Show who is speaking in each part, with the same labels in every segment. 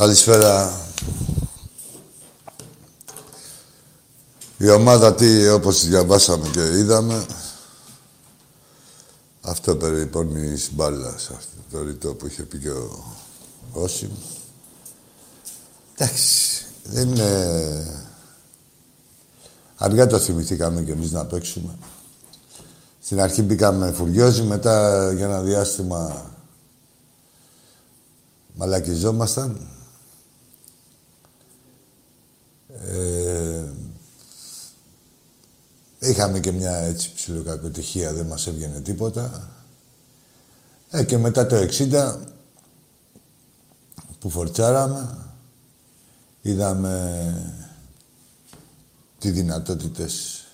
Speaker 1: Καλησπέρα. Η ομάδα τι, όπως διαβάσαμε και είδαμε, αυτό περιπώνει η μπάλα, αυτό το ρητό που είχε πει και ο Όσιμ. Εντάξει, δεν είναι... Αργά το θυμηθήκαμε κι εμείς να παίξουμε. Στην αρχή μπήκαμε φουριόζοι, μετά για ένα διάστημα μαλακιζόμασταν. Ε, είχαμε και μια έτσι ψηλοκακοτυχία, δεν μας έβγαινε τίποτα. Ε, και μετά το 60 που φορτσάραμε, είδαμε τι δυνατότητες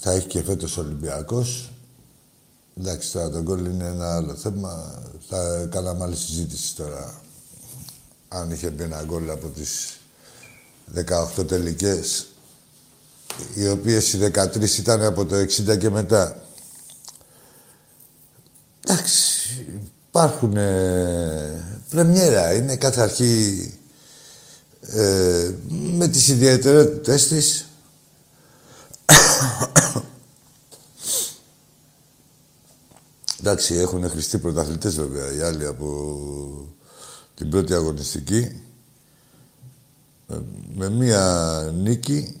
Speaker 1: θα έχει και φέτος ο Ολυμπιακός. Εντάξει, τώρα το γκολ είναι ένα άλλο θέμα. Θα κάναμε άλλη συζήτηση τώρα. Αν είχε μπει ένα γκολ από τις 18 τελικές, οι οποίες οι 13 ήταν από το 60 και μετά. Εντάξει, υπάρχουν ε, πρεμιέρα. Είναι κάθε αρχή ε, με τις ιδιαιτερότητες της. Εντάξει, έχουν χρηστεί πρωταθλητές βέβαια οι άλλοι από την πρώτη αγωνιστική. Με μία νίκη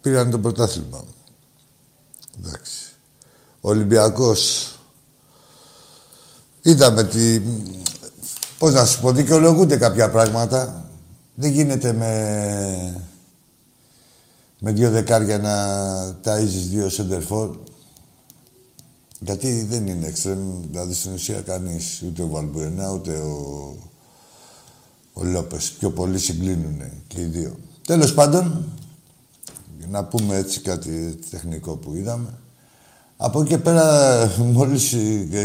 Speaker 1: πήραν το πρωτάθλημα. Εντάξει. Ο Ολυμπιακός είδαμε τι... Πώς να σου πω, δικαιολογούνται κάποια πράγματα. Δεν γίνεται με... με δύο δεκάρια να ταΐζεις δύο σεντερφόρ. Γιατί δεν είναι εξτρέμ, δηλαδή στην ουσία κανείς, ούτε ο Βαλμπουενά, ούτε ο, ο Λόπες. Πιο πολλοί συγκλίνουν και οι δύο. Τέλος πάντων, να πούμε έτσι κάτι τεχνικό που είδαμε. Από εκεί και πέρα, μόλις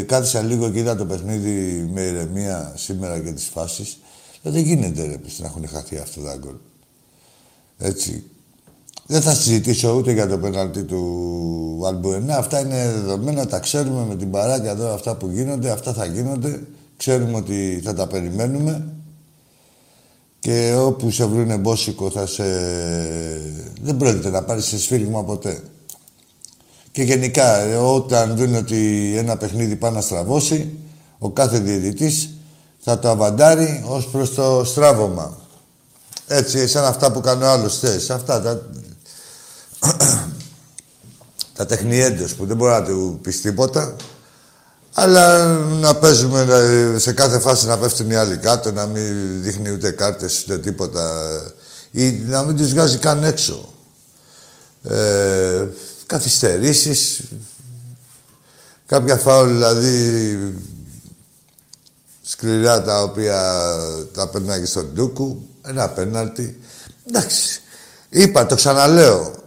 Speaker 1: κάθισα λίγο και είδα το παιχνίδι με ηρεμία σήμερα και τις φάσεις, δεν γίνεται ρε, να έχουν χαθεί αυτό τα γκολ. Έτσι. Δεν θα συζητήσω ούτε για το πέναλτι του Αλμπουενά. Αυτά είναι δεδομένα, τα ξέρουμε με την παράγκα εδώ, αυτά που γίνονται, αυτά θα γίνονται. Ξέρουμε ότι θα τα περιμένουμε. Και όπου σε βρούνε μπόσικο θα σε... Δεν πρόκειται να πάρεις σε σφύριγμα ποτέ. Και γενικά, όταν δουν ότι ένα παιχνίδι πάει να στραβώσει, ο κάθε διαιτητής θα το αβαντάρει ως προς το στράβωμα. Έτσι, σαν αυτά που κάνει ο άλλος θες. Αυτά τα... τα τεχνιέντες που δεν μπορεί να του πεις τίποτα. Αλλά να παίζουμε σε κάθε φάση να πέφτουν οι άλλοι κάτω, να μην δείχνει ούτε κάρτες ούτε τίποτα. Ή να μην τους βγάζει καν έξω. Ε, καθυστερήσεις, κάποια φάουλ δηλαδή σκληρά τα οποία τα περνάει στον Ντούκου, ένα πέναλτι. Εντάξει, είπα, το ξαναλέω, ε,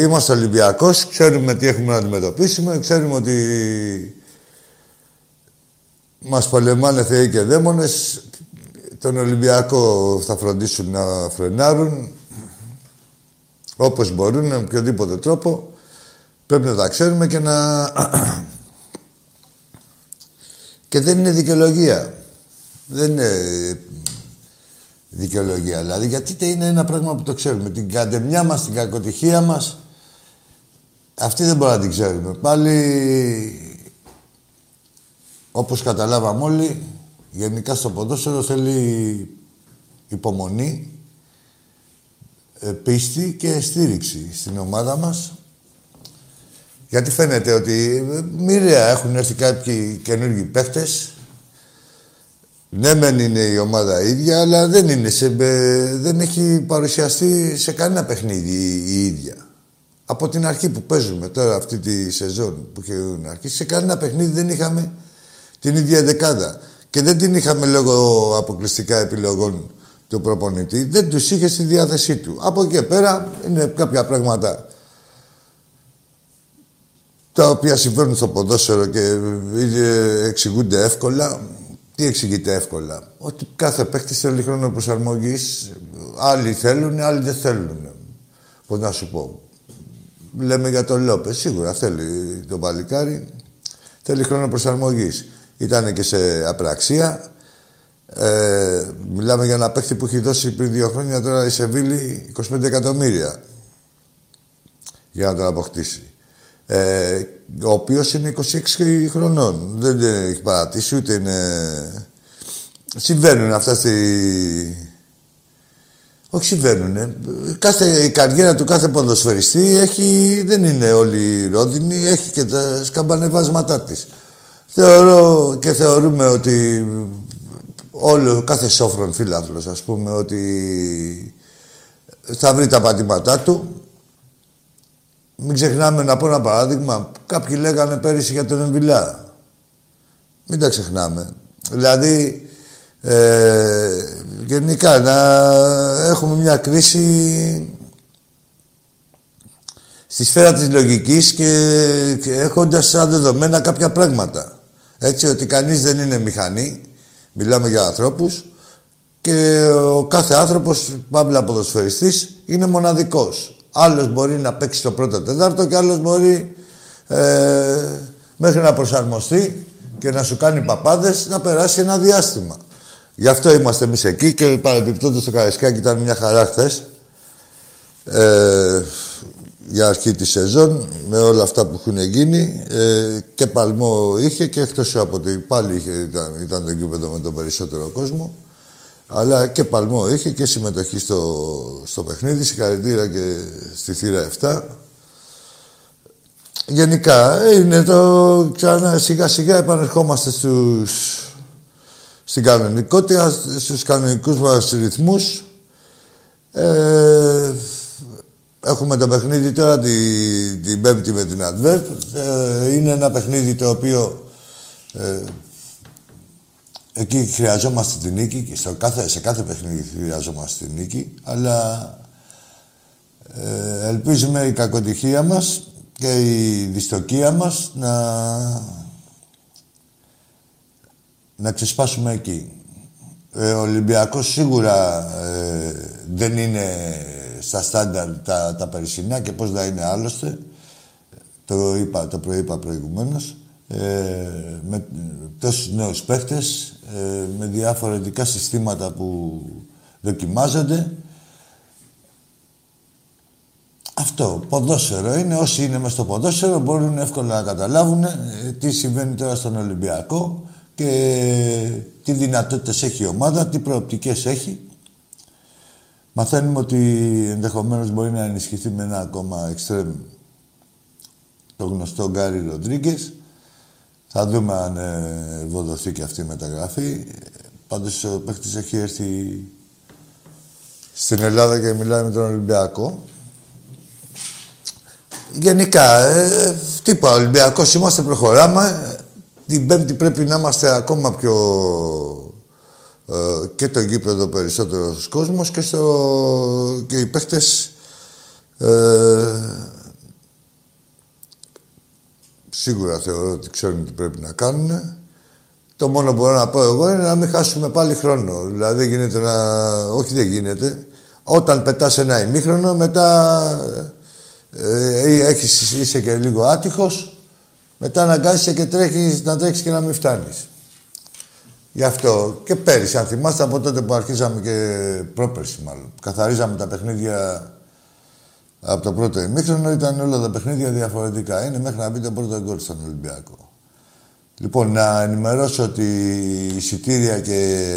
Speaker 1: είμαστε Ολυμπιακός, ξέρουμε τι έχουμε να αντιμετωπίσουμε, ξέρουμε ότι μας πολεμάνε θεοί και δαίμονες. Τον Ολυμπιακό θα φροντίσουν να φρενάρουν όπως μπορούν, με οποιοδήποτε τρόπο. Πρέπει να τα ξέρουμε και να... και δεν είναι δικαιολογία. Δεν είναι δικαιολογία. Δηλαδή, γιατί είναι ένα πράγμα που το ξέρουμε. Την καντεμιά μας, την κακοτυχία μας, αυτή δεν μπορούμε να την ξέρουμε. Πάλι, όπως καταλάβαμε όλοι, γενικά στο ποδόσφαιρο θέλει υπομονή, ε, πίστη και στήριξη στην ομάδα μας. Γιατί φαίνεται ότι ε, μοιραία έχουν έρθει κάποιοι καινούργιοι παίχτες ναι, μεν είναι η ομάδα ίδια, αλλά δεν, είναι σε, δεν έχει παρουσιαστεί σε κανένα παιχνίδι η, ίδια. Από την αρχή που παίζουμε τώρα αυτή τη σεζόν που έχει αρχίσει, σε κανένα παιχνίδι δεν είχαμε την ίδια δεκάδα. Και δεν την είχαμε λόγω αποκλειστικά επιλογών του προπονητή. Δεν τους είχε στη διάθεσή του. Από εκεί πέρα είναι κάποια πράγματα τα οποία συμβαίνουν στο ποδόσφαιρο και εξηγούνται εύκολα. Τι εξηγείται εύκολα. Ότι κάθε παίκτης θέλει χρόνο προσαρμογής. Άλλοι θέλουν, άλλοι δεν θέλουν. Πώς να σου πω. Λέμε για τον Λόπες. Σίγουρα θέλει το παλικάρι. Θέλει χρόνο προσαρμογής. Ήταν και σε απραξία. Ε, μιλάμε για ένα παίχτη που έχει δώσει πριν δύο χρόνια τώρα η Σεβίλη 25 εκατομμύρια για να τον αποκτήσει. Ε, ο οποίος είναι 26 χρονών. Δεν έχει παρατήσει ούτε είναι... Συμβαίνουν αυτά στη... Όχι συμβαίνουν. Κάθε, η καριέρα του κάθε ποδοσφαιριστή έχει, δεν είναι όλη ρόδινη, έχει και τα σκαμπανεβάσματά της. Θεωρώ και θεωρούμε ότι όλο, κάθε σόφρον φίλαθλος, ας πούμε, ότι θα βρει τα πατήματά του. Μην ξεχνάμε να πω ένα παράδειγμα. Κάποιοι λέγανε πέρυσι για τον Εμβιλά. Μην τα ξεχνάμε. Δηλαδή, ε, γενικά, να έχουμε μια κρίση στη σφαίρα της λογικής και, και έχοντας σαν δεδομένα κάποια πράγματα. Έτσι, ότι κανείς δεν είναι μηχανή. Μιλάμε για ανθρώπους. Και ο κάθε άνθρωπος, παύλα ποδοσφαιριστής, είναι μοναδικός. Άλλος μπορεί να παίξει το πρώτο τέταρτο και άλλος μπορεί ε, μέχρι να προσαρμοστεί και να σου κάνει παπάδες να περάσει ένα διάστημα. Γι' αυτό είμαστε εμείς εκεί και παρεμπιπτόντως το Καραϊσκάκι ήταν μια χαρά χθες. Ε, για αρχή της σεζόν με όλα αυτά που έχουν γίνει ε, και παλμό είχε και εκτός από ότι πάλι είχε, ήταν, ήταν το γήπεδο με τον περισσότερο κόσμο αλλά και παλμό είχε και συμμετοχή στο, στο παιχνίδι, συγχαρητήρια και στη θύρα 7. Γενικά, είναι το ξανά σιγά σιγά επανερχόμαστε στους, στην κανονικότητα, στους κανονικούς μας ρυθμούς. Ε, έχουμε το παιχνίδι τώρα την, την Πέμπτη με την Advert. Ε, είναι ένα παιχνίδι το οποίο ε, Εκεί χρειαζόμαστε την νίκη και στο κάθε, σε κάθε παιχνίδι χρειαζόμαστε την νίκη, αλλά ε, ελπίζουμε η κακοτυχία μας και η δυστοκία μας να, να ξεσπάσουμε εκεί. Ε, ο Ολυμπιακός σίγουρα ε, δεν είναι στα στάνταρ τα, τα περισσινά και πώς θα είναι άλλωστε. Το, είπα, το προείπα προηγουμένως. Ε, με τόσους νέους παίχτες, ε, με διαφορετικά συστήματα που δοκιμάζονται. Αυτό, ποδόσφαιρο είναι. Όσοι είναι μες στο ποδόσφαιρο μπορούν εύκολα να καταλάβουν ε, τι συμβαίνει τώρα στον Ολυμπιακό και τι δυνατότητες έχει η ομάδα, τι προοπτικές έχει. Μαθαίνουμε ότι ενδεχομένως μπορεί να ενισχυθεί με ένα ακόμα εξτρέμ το γνωστό Γκάρι Ροντρίγκες θα δούμε αν ε, ευοδοθεί και αυτή η μεταγραφή. Πάντως ο παίχτης έχει έρθει στην Ελλάδα και μιλάει με τον Ολυμπιακό. Γενικά, ε, τι είπα, Ολυμπιακός είμαστε, προχωράμε. Την Πέμπτη πρέπει να είμαστε ακόμα πιο... Ε, και το γήπεδο περισσότερος κόσμος και, στο, και οι παίχτες ε, Σίγουρα θεωρώ ότι ξέρουν τι πρέπει να κάνουν. Το μόνο που μπορώ να πω εγώ είναι να μην χάσουμε πάλι χρόνο. Δηλαδή δεν γίνεται να... Όχι δεν γίνεται. Όταν πετάς ένα ημίχρονο, μετά ε, έχεις, είσαι και λίγο άτυχος, μετά αναγκάζεσαι και τρέχεις να τρέξεις και να μην φτάνεις. Γι' αυτό και πέρυσι, αν θυμάστε από τότε που αρχίσαμε και πρόπερσι μάλλον, καθαρίζαμε τα παιχνίδια από το πρώτο ημίχρονο ήταν όλα τα παιχνίδια διαφορετικά. Είναι μέχρι να μπει το πρώτο γκολ στον Ολυμπιακό. Λοιπόν, να ενημερώσω ότι οι εισιτήρια και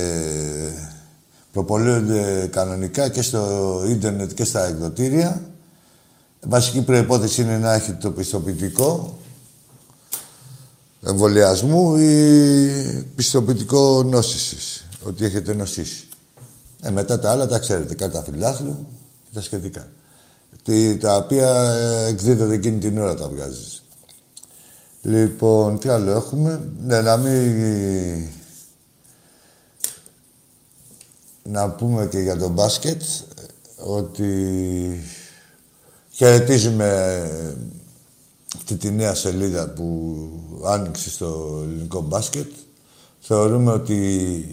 Speaker 1: προπολούνται κανονικά και στο ίντερνετ και στα εκδοτήρια. Βασική προϋπόθεση είναι να έχει το πιστοποιητικό εμβολιασμού ή πιστοποιητικό νόσησης, ότι έχετε νοσήσει. Ε, μετά τα άλλα τα ξέρετε, κατά φιλάθλου και τα σχετικά τα οποία ε, εκδίδονται εκείνη την ώρα τα βγάζεις. Λοιπόν, τι άλλο έχουμε; Ναι, να μην... Να πούμε και για το μπάσκετ ότι χαιρετίζουμε αυτή τη νέα σελίδα που άνοιξε στο ελληνικό μπάσκετ. Θεωρούμε ότι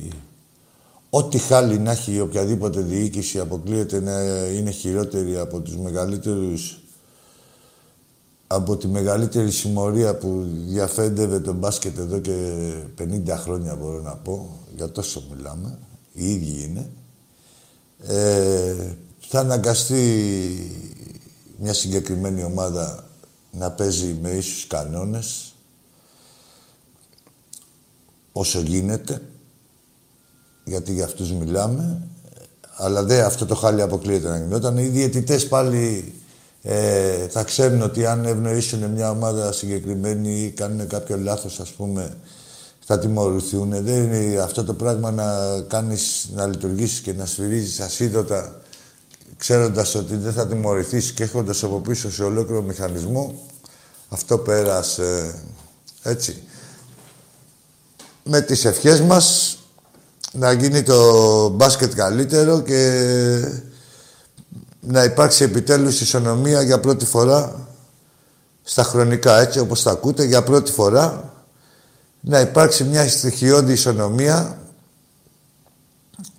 Speaker 1: Ό,τι χάλι να έχει οποιαδήποτε διοίκηση αποκλείεται να είναι χειρότερη από τους μεγαλύτερους από τη μεγαλύτερη συμμορία που διαφέντευε τον μπάσκετ εδώ και 50 χρόνια μπορώ να πω, για τόσο μιλάμε, οι ίδιοι είναι, ε, θα αναγκαστεί μια συγκεκριμένη ομάδα να παίζει με ίσους κανόνες όσο γίνεται, γιατί για αυτούς μιλάμε, αλλά δεν αυτό το χάλι αποκλείεται να γινόταν. Οι διαιτητές πάλι ε, θα ξέρουν ότι αν ευνοήσουν μια ομάδα συγκεκριμένη ή κάνουν κάποιο λάθος, ας πούμε, θα τιμωρηθούν. Δεν είναι αυτό το πράγμα να κάνεις, να λειτουργήσεις και να σφυρίζεις ασίδωτα ξέροντας ότι δεν θα τιμωρηθείς και έχοντας από πίσω σε ολόκληρο μηχανισμό. Αυτό πέρασε έτσι. Με τις ευχές μας να γίνει το μπάσκετ καλύτερο και να υπάρξει επιτέλους ισονομία για πρώτη φορά στα χρονικά, έτσι όπως τα ακούτε, για πρώτη φορά να υπάρξει μια στοιχειώδη ισονομία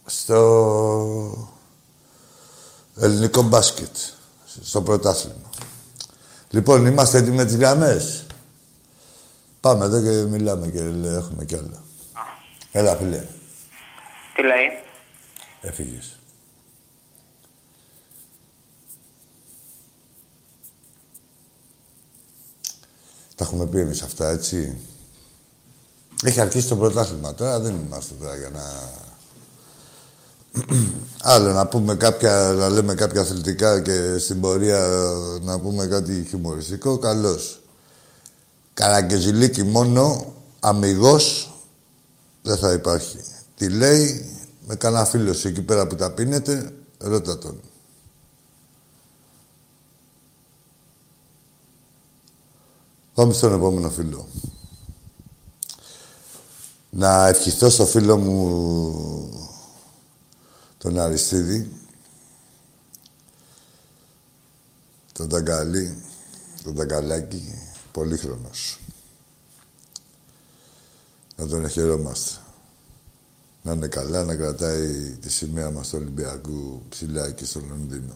Speaker 1: στο ελληνικό μπάσκετ, στο πρωτάθλημα. Λοιπόν, είμαστε έτοιμοι με τις γραμμές. Πάμε εδώ και μιλάμε και έχουμε κι άλλα. Έλα, φίλε.
Speaker 2: Τι λέει;
Speaker 1: Έφυγες. Τα έχουμε πει εμείς αυτά, έτσι. Έχει αρχίσει το πρωτάθλημα τώρα, δεν είμαστε τώρα για να... Άλλο να πούμε κάποια, να λέμε κάποια αθλητικά και στην πορεία να πούμε κάτι χιουμοριστικό, καλώς. Καραγκεζιλίκι μόνο, αμυγός, δεν θα υπάρχει. Τι λέει, με κανένα φίλο εκεί πέρα που τα πίνετε, ρώτα τον. Πάμε στον επόμενο φίλο. Να ευχηθώ στο φίλο μου τον Αριστίδη, τον Ταγκαλή, τον Ταγκαλάκη, πολύχρονος. Να τον εχαιρόμαστε. Να είναι καλά, να κρατάει τη σημαία μας του Ολυμπιακού ψηλά εκεί στο Λονδίνο.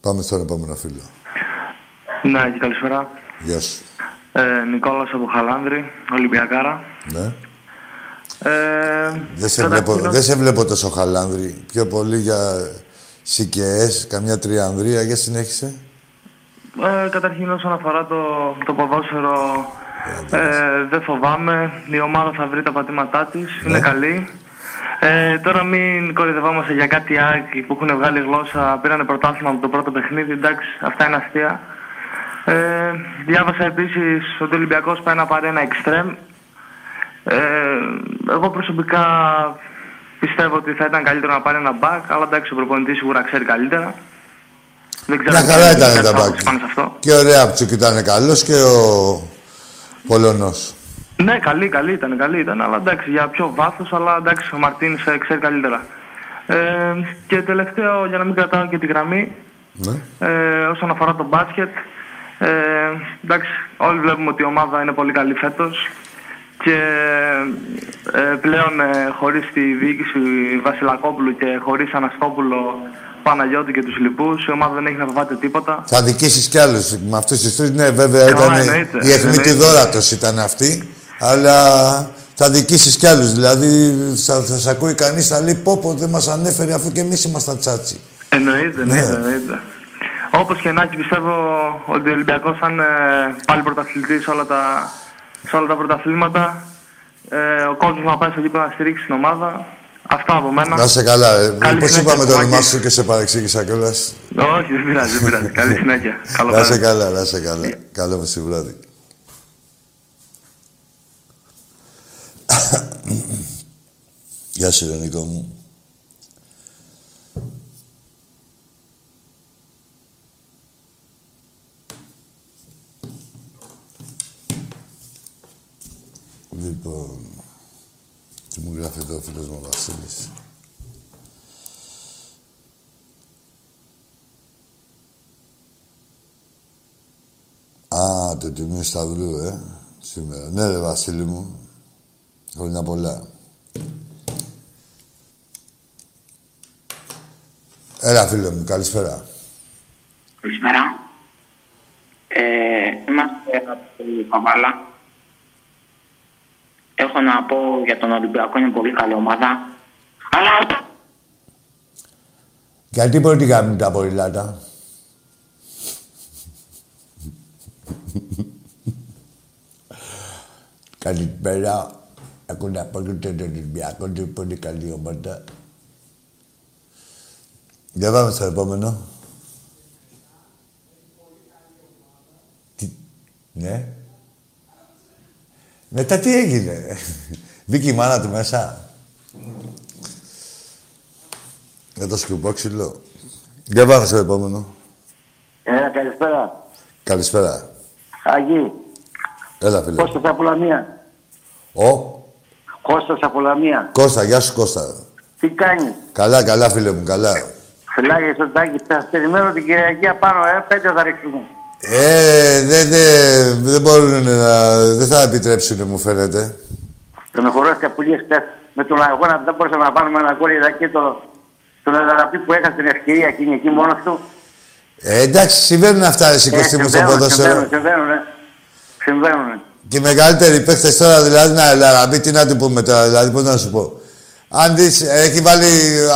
Speaker 1: Πάμε στον επόμενο φίλο.
Speaker 2: Ναι, και καλησπέρα.
Speaker 1: Γεια σου.
Speaker 2: Ε, Νικόλας από Χαλάνδρη, Ολυμπιακάρα.
Speaker 1: Ναι.
Speaker 2: Ε,
Speaker 1: Δεν σε,
Speaker 2: καταρχήν,
Speaker 1: βλέπω, δεν σε βλέπω τόσο χαλάνδρη. Πιο πολύ για ΣΥΚΕΕΣ, καμιά τριανδρία. Για συνέχισε.
Speaker 2: ε, καταρχήν όσον αφορά το, το ποδόσφαιρο, ε, δεν φοβάμαι. Η ομάδα θα βρει τα πατήματά της, είναι καλή. Ε, τώρα μην κορυδευόμαστε για κάτι άκρη που έχουν βγάλει γλώσσα, πήρανε πρωτάθλημα από το πρώτο παιχνίδι, εντάξει, αυτά είναι αστεία. Ε, διάβασα επίσης ότι ο Ολυμπιακός πάει να πάρει ένα εξτρέμ. Ε, εγώ προσωπικά πιστεύω ότι θα ήταν καλύτερο να πάρει ένα back, αλλά εντάξει ο προπονητής σίγουρα ξέρει καλύτερα. Δεν ξέρω
Speaker 1: Μια χαρά
Speaker 2: τι-
Speaker 1: ήταν
Speaker 2: τι
Speaker 1: τα
Speaker 2: θα
Speaker 1: μπακ.
Speaker 2: πάνω σε αυτό.
Speaker 1: Και ο Ρέαπτσουκ ήταν καλός και ο Πολωνός.
Speaker 2: Ναι, καλή, καλή ήταν, καλή ήταν, αλλά εντάξει, για πιο βάθος, αλλά εντάξει, ο Μαρτίνς ε, ξέρει καλύτερα. Ε, και τελευταίο, για να μην κρατάω και τη γραμμή,
Speaker 1: Ναι.
Speaker 2: ε, όσον αφορά το μπάσκετ, ε, εντάξει, όλοι βλέπουμε ότι η ομάδα είναι πολύ καλή φέτος και ε, πλέον ε, χωρίς τη διοίκηση Βασιλακόπουλου και χωρίς Αναστόπουλο, Παναγιώτη και τους λοιπούς, η ομάδα δεν έχει να φοβάται τίποτα.
Speaker 1: Θα δικήσεις κι άλλους με αυτούς τους τρεις. Ναι, βέβαια
Speaker 2: Καλά,
Speaker 1: ήταν
Speaker 2: εννοείται,
Speaker 1: η αιχμή
Speaker 2: εννοείται.
Speaker 1: δόρατος ήταν αυτή. Αλλά θα δικήσεις κι άλλους. Δηλαδή θα, θα σε ακούει κανείς, θα λέει πω πω δεν μας ανέφερε αφού και εμείς ήμασταν τσάτσι.
Speaker 2: Εννοείται, εννοείται, εννοείται. Όπως και να έχει, πιστεύω ότι ο Ολυμπιακός θα είναι πάλι πρωταθλητής σε όλα τα, σε όλα τα πρωταθλήματα. Ε, ο κόσμος να πάει στο γήπεδο να στηρίξει την ομάδα. Αυτά από μένα.
Speaker 1: Να είσαι καλά. Ε.
Speaker 2: Καλή
Speaker 1: Πώς
Speaker 2: συνέχεια,
Speaker 1: είπαμε το όνομά
Speaker 2: Κωστάκη.
Speaker 1: σου και σε παρεξήγησα κιόλας.
Speaker 2: Όχι, δεν πειράζει, δεν πειράζει. Καλή συνέχεια. Καλό
Speaker 1: Να είσαι
Speaker 2: βράδυ.
Speaker 1: καλά, να είσαι καλά. Καλό μεσημβράδυ. Γεια σου, Ιωνικό μου. Λοιπόν, τι μου γράφει εδώ ο φίλος μου ο Βασίλης. Α, το τιμίο Σταυρού, ε, σήμερα. Ναι, ρε Βασίλη μου. Χρόνια πολλά. Έλα, φίλε μου, καλησπέρα.
Speaker 3: Καλησπέρα. Καβάλα. Έχω να πω για τον Ολυμπιακό, είναι πολύ καλή ομάδα. Αλλά
Speaker 1: Γιατί μπορεί να κάνουν τα ποδηλάτα. Καλησπέρα. Έχω να πω ότι τον Ολυμπιακό είναι πολύ καλή ομάδα. Για πάμε στο επόμενο. Τι... Ναι. Μετά τι έγινε. Μπήκε η μάνα του μέσα. Για το σκουπόξυλο. Για πάμε στο επόμενο.
Speaker 4: Έλα, καλησπέρα.
Speaker 1: Καλησπέρα.
Speaker 4: Αγί,
Speaker 1: Έλα, φίλε.
Speaker 4: Κώστας από Λαμία.
Speaker 1: Ο
Speaker 4: Κώστας από Λαμία.
Speaker 1: Κώστα, γεια σου Κώστα.
Speaker 4: Τι κάνεις;
Speaker 1: Καλά, καλά, φίλε μου, καλά.
Speaker 4: Φιλάγια στο τάκι. Θα περιμένω την Κυριακή απάνω, ε. Πέντε θα ρίξουμε.
Speaker 1: Ε, δεν δε, δεν μπορούν να... Δεν θα επιτρέψουν, μου φαίνεται.
Speaker 4: Τον εχωρέθηκα πολύ χτες με τον αγώνα. Δεν μπορούσαμε να πάρουμε ένα κόλλι εκεί το, τον Εδαραπή που έχασε την ευκαιρία εκείνη εκεί μόνος του.
Speaker 1: Ε, εντάξει, συμβαίνουν αυτά, εσύ Κωστή μου, στο
Speaker 4: συμβαίνουν,
Speaker 1: ποδόσφαιρο.
Speaker 4: συμβαίνουν, συμβαίνουν, ε. Συμβαίνουν.
Speaker 1: Και οι μεγαλύτεροι παίχτες τώρα, δηλαδή, να, Λαραμπή, τι να του πούμε τώρα, δηλαδή, πώς να σου πω. Αν δεις, έχει βάλει,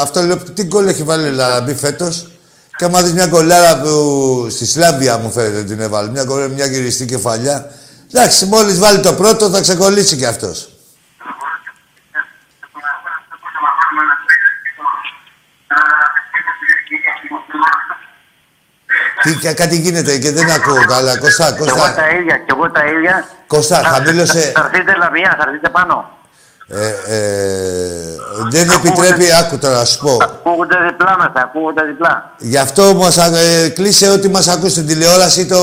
Speaker 1: αυτό λέω, τι γκολ έχει βάλει ο Λαραμπή φέτος; Και άμα δεις μια γκολάρα που στη Σλάμπια μου φαίνεται την έβαλε, μια, γκολ- μια γυριστή κεφαλιά. Εντάξει, μόλις βάλει το πρώτο θα ξεκολλήσει κι αυτός. Τι, κα- κάτι γίνεται και δεν ακούω καλά. Κωστά,
Speaker 4: Κι εγώ
Speaker 1: Κωστά.
Speaker 4: τα ίδια, κι εγώ τα ίδια.
Speaker 1: Κωστά,
Speaker 4: Θα-
Speaker 1: χαμήλωσε.
Speaker 4: Θα έρθετε Λαμία, θα έρθετε πάνω.
Speaker 1: Ε, ε, δεν επιτρέπει, άκου τώρα να σου πω.
Speaker 4: Ακούγονται διπλά μέσα, ακούγονται διπλά.
Speaker 1: Γι' αυτό μας α- ε, κλείσε ό,τι μας ακούς στην τηλεόραση ή το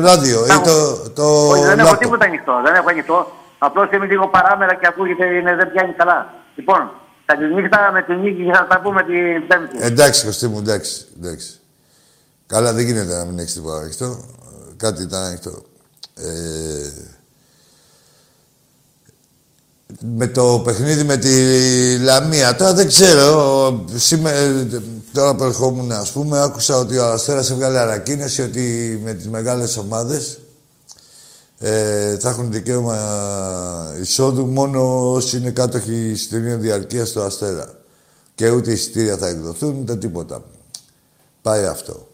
Speaker 1: ράδιο ή το, το
Speaker 4: Όχι, δεν έχω
Speaker 1: λάπτοπ.
Speaker 4: τίποτα ανοιχτό. Δεν έχω ανοιχτό. Απλώς είμαι λίγο παράμερα και ακούγεται, είναι, δεν πιάνει καλά. Λοιπόν, θα τη νύχτα με τη νίκη θα τα πούμε την Πέμπτη.
Speaker 1: Εντάξει, Κωστή μου, εντάξει, εντάξει. Καλά, δεν γίνεται να μην έχεις τίποτα ανοιχτό. Κάτι ήταν ανοιχτό. Ε, με το παιχνίδι με τη Λαμία, τώρα δεν ξέρω. Σήμερα, τώρα που ερχόμουν, ας πούμε, άκουσα ότι ο Αστέρας έβγαλε ανακοίνωση ότι με τις μεγάλες ομάδες ε, θα έχουν δικαίωμα εισόδου μόνο όσοι είναι κάτοχοι εισιτηρίων διαρκείας στο Αστέρα. Και ούτε εισιτήρια θα εκδοθούν, ούτε τίποτα. Πάει αυτό.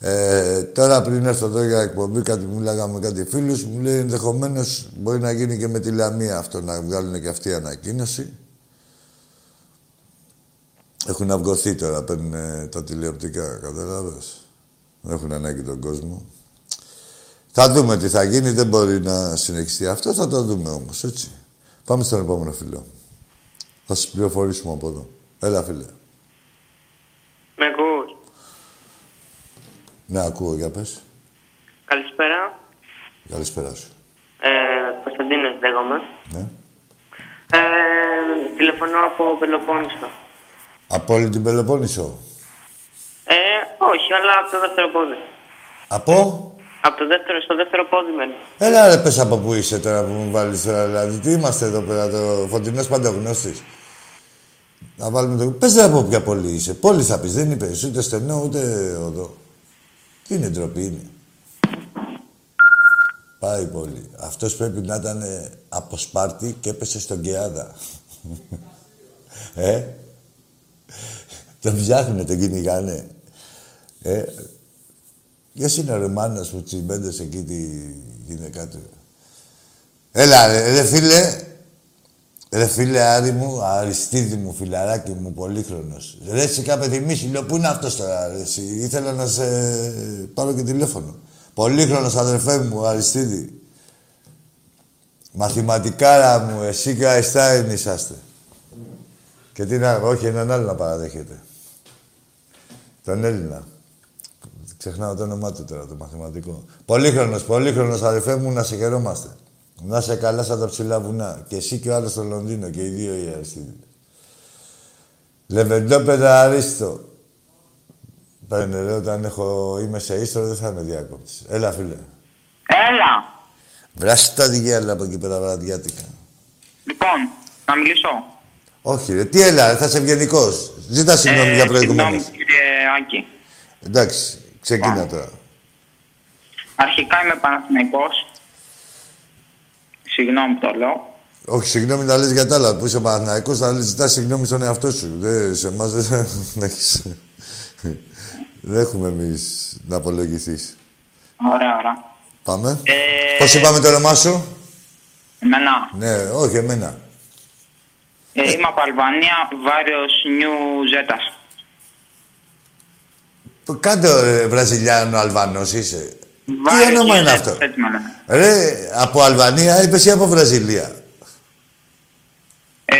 Speaker 1: Ε, τώρα πριν έρθω εδώ για εκπομπή, κάτι μιλάγαμε με κάτι φίλους, μου λέει ενδεχομένως μπορεί να γίνει και με τη Λαμία αυτό, να βγάλουν και αυτή η ανακοίνωση. Έχουν αυγωθεί τώρα, παίρνουν ε, τα τηλεοπτικά, καταλάβες. Δεν έχουν ανάγκη τον κόσμο. Θα δούμε τι θα γίνει, δεν μπορεί να συνεχιστεί αυτό, θα το δούμε όμως, έτσι. Πάμε στον επόμενο φίλο. Θα σας πληροφορήσουμε από εδώ. Έλα, φίλε.
Speaker 3: Με ακούς.
Speaker 1: Ναι, ακούω, για πες.
Speaker 3: Καλησπέρα.
Speaker 1: Καλησπέρα σου.
Speaker 3: Ε, Κωνσταντίνος λέγομαι.
Speaker 1: Ναι.
Speaker 3: Ε, τηλεφωνώ από Πελοπόννησο.
Speaker 1: Από όλη την Πελοπόννησο;
Speaker 3: Ε, όχι, αλλά από το δεύτερο πόδι.
Speaker 1: Από;
Speaker 3: Από το δεύτερο, στο δεύτερο πόδι μένω.
Speaker 1: Έλα ρε, πες από πού είσαι τώρα που μου βάλεις τώρα, δηλαδή. Τι είμαστε εδώ πέρα, το φωτεινός παντογνώστης. Να βάλουμε το... Πες ρε από ποια πόλη είσαι. Πόλη θα πεις, δεν είπες ούτε στενό ούτε οδό. Τι είναι ντροπή είναι; Πάει η πόλη. Αυτός πρέπει να ήταν ε, από Σπάρτη και έπεσε στον Κεάδα. ε, τον ψάχνουνε, τον κυνηγάνε. Ε, Ποιος είναι ο Ρωμάνος που τσιμπέντες εκεί τη γυναικά του. Έλα ρε, ρε φίλε. Ρε φίλε Άρη μου, Αριστίδη μου, φιλαράκι μου, πολύχρονος. Ρε σιγά παιδί μίση, λέω, πού είναι αυτός τώρα, ρε, εσύ; Ήθελα να σε πάρω και τηλέφωνο. Πολύχρονος αδερφέ μου, Αριστίδη. Μαθηματικάρα μου, εσύ και ο Αϊστάιν είσαστε. Και τι να, όχι, έναν άλλο να παραδέχεται. Τον Έλληνα. Ξεχνάω το όνομά του τώρα, το μαθηματικό. Πολύχρονος, πολύχρονος αδερφέ μου, να σε χαιρόμαστε. Να σε καλά σαν τα ψηλά βουνά. Και εσύ και ο άλλος στο Λονδίνο και οι δύο οι Αριστίδη. Λεβεντόπεδα Αρίστο. Παίρνε, ρε, όταν έχω, είμαι σε ίστρο δεν θα είμαι διάκοπτης. Έλα, φίλε.
Speaker 3: Έλα.
Speaker 1: Βράσε τα διάλα από εκεί πέρα βραδιάτικα.
Speaker 3: Λοιπόν, να μιλήσω.
Speaker 1: Όχι, ρε, τι έλα, ρε, θα είσαι ευγενικός. Ζήτα συγγνώμη για προηγουμένως.
Speaker 3: Ε, Συγγνώμη, κύριε Άκη.
Speaker 1: Εντάξει, ξεκίνα τώρα.
Speaker 3: Αρχικά είμαι Παναθηναϊκός. Συγγνώμη που το λέω.
Speaker 1: Όχι, συγγνώμη να λες για τα άλλα. Που είσαι Παναθηναϊκός, θα λες ζητάς συγγνώμη στον εαυτό σου. Δεν, σε εμάς δεν, δεν έχεις... δεν έχουμε εμείς να απολογηθείς.
Speaker 3: Ωραία, ωραία.
Speaker 1: Πάμε.
Speaker 3: Ε,
Speaker 1: Πώς είπαμε το όνομά σου;
Speaker 3: Εμένα.
Speaker 1: Ναι, όχι εμένα.
Speaker 3: Ε, είμαι από Αλβανία, Βάριος Νιου Ζέτας.
Speaker 1: Κάντε ε, Βραζιλιάνο Αλβανός είσαι.
Speaker 3: Βάριος
Speaker 1: Τι όνομα
Speaker 3: Νιου
Speaker 1: είναι
Speaker 3: Ζέτας,
Speaker 1: αυτό;
Speaker 3: Έτσι με λένε.
Speaker 1: Ρε, από Αλβανία είπες ή από Βραζιλία;
Speaker 3: Ε,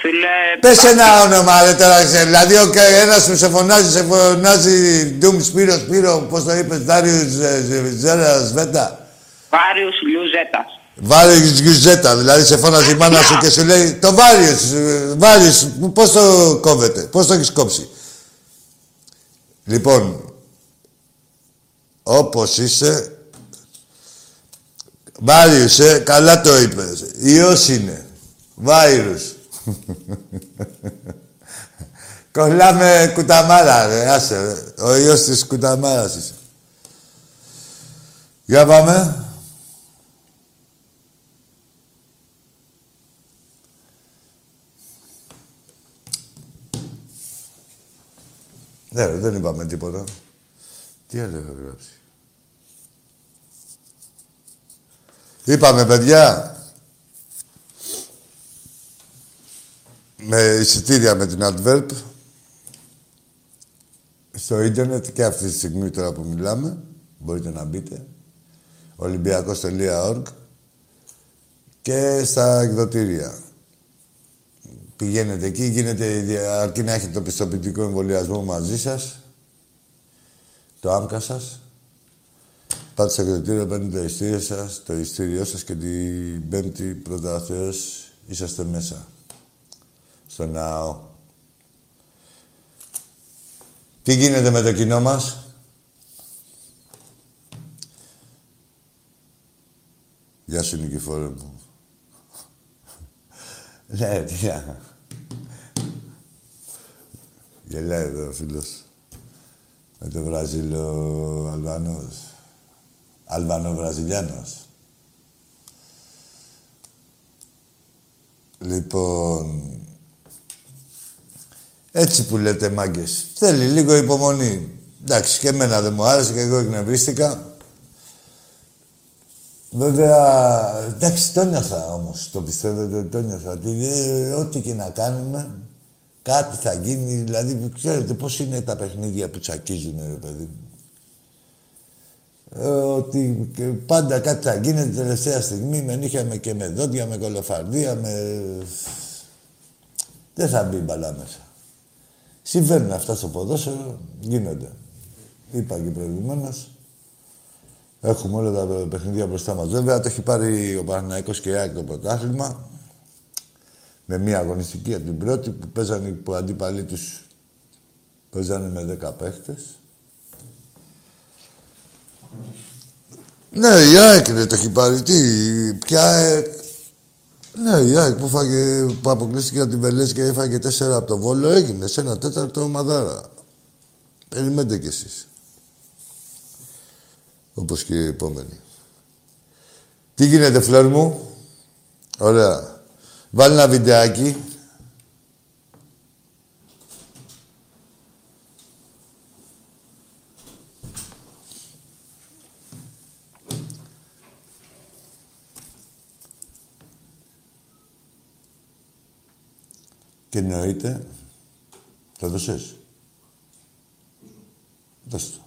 Speaker 3: φίλε...
Speaker 1: Πες ένα όνομα, ρε, τώρα, ξέ- δηλαδή ο κα- ένας που σε φωνάζει, σε φωνάζει Ντουμ Σπύρο, Σπύρο, πώς το είπες, Δάριος ε, ε, Ζέρας Βέτα.
Speaker 3: Βάριος Νιου Ζέτας.
Speaker 1: Βάριος Γιουζέτα, δηλαδή σε φώναζε η μάνα σου και σου λέει το Βάριος, ε, Βάριος, πώς το κόβεται, πώς το έχεις κόψει; Λοιπόν, όπως είσαι, Βάριος, ε, καλά το είπες. Ιός είναι. Βάιρους. Κολλάμε κουταμάρα, ρε, άσε, ρε. Ο ιός της κουταμάρας είσαι. Για πάμε. Ναι, ρε, δεν είπαμε τίποτα. Τι άλλο έχω γράψει. Είπαμε, παιδιά, με εισιτήρια με την Adverb, στο ίντερνετ και αυτή τη στιγμή τώρα που μιλάμε, μπορείτε να μπείτε, olympiakos.org και στα εκδοτήρια. Πηγαίνετε εκεί, γίνεται, η δια- αρκεί να έχετε το πιστοποιητικό εμβολιασμό μαζί σας, το άμκα σας. Πάτε στο εκδοτήριο, παίρνετε το ειστήριο σας, το ειστήριό σας και την πέμπτη πρώτα Θεός είσαστε μέσα. Στο ναό. Τι γίνεται με το κοινό μας; Γεια σου Νικηφόρε μου. Ναι, τι να. Γελάει εδώ ο φίλος. Με το Βραζίλο Αλβανός. Αλβανό-Βραζιλιάνος. Λοιπόν... Έτσι που λέτε μάγκες. Θέλει λίγο υπομονή. Εντάξει, και εμένα δεν μου άρεσε και εγώ εκνευρίστηκα. Βέβαια, εντάξει, το νιώθα όμως, το πιστεύετε ότι το νιώθα. Ότι ε, ό,τι και να κάνουμε, κάτι θα γίνει. Δηλαδή, ξέρετε πώς είναι τα παιχνίδια που τσακίζουν, ρε παιδί μου. Ε, ότι και πάντα κάτι θα γίνεται τελευταία στιγμή, με νύχια με και με δόντια, με κολοφαρδία, με... Δεν θα μπει μπαλά μέσα. Συμβαίνουν αυτά στο ποδόσφαιρο, γίνονται. Είπα και προηγουμένως, Έχουμε όλα τα παιχνίδια μπροστά μας. Βέβαια, το έχει πάρει ο Παναθηναϊκός και η ΑΕΚ το πρωτάθλημα. Με μία αγωνιστική από την πρώτη που παίζανε που αντίπαλοι τους παίζανε με 10 παίχτες. Ναι, η ΑΕΚ δεν το έχει πάρει. Τι, ποια ΑΕΚ. Ναι, η ΑΕΚ που, φάγε, που αποκλείστηκε από την Βελές και έφαγε 4 από το Βόλο έγινε σε ένα τέταρτο μαδάρα. Περιμένετε κι εσείς. Όπως και οι επόμενοι. Τι γίνεται, φλερ μου; Ωραία. Βάλει ένα βιντεάκι. Και εννοείται, το δώσες. Δώσ' το.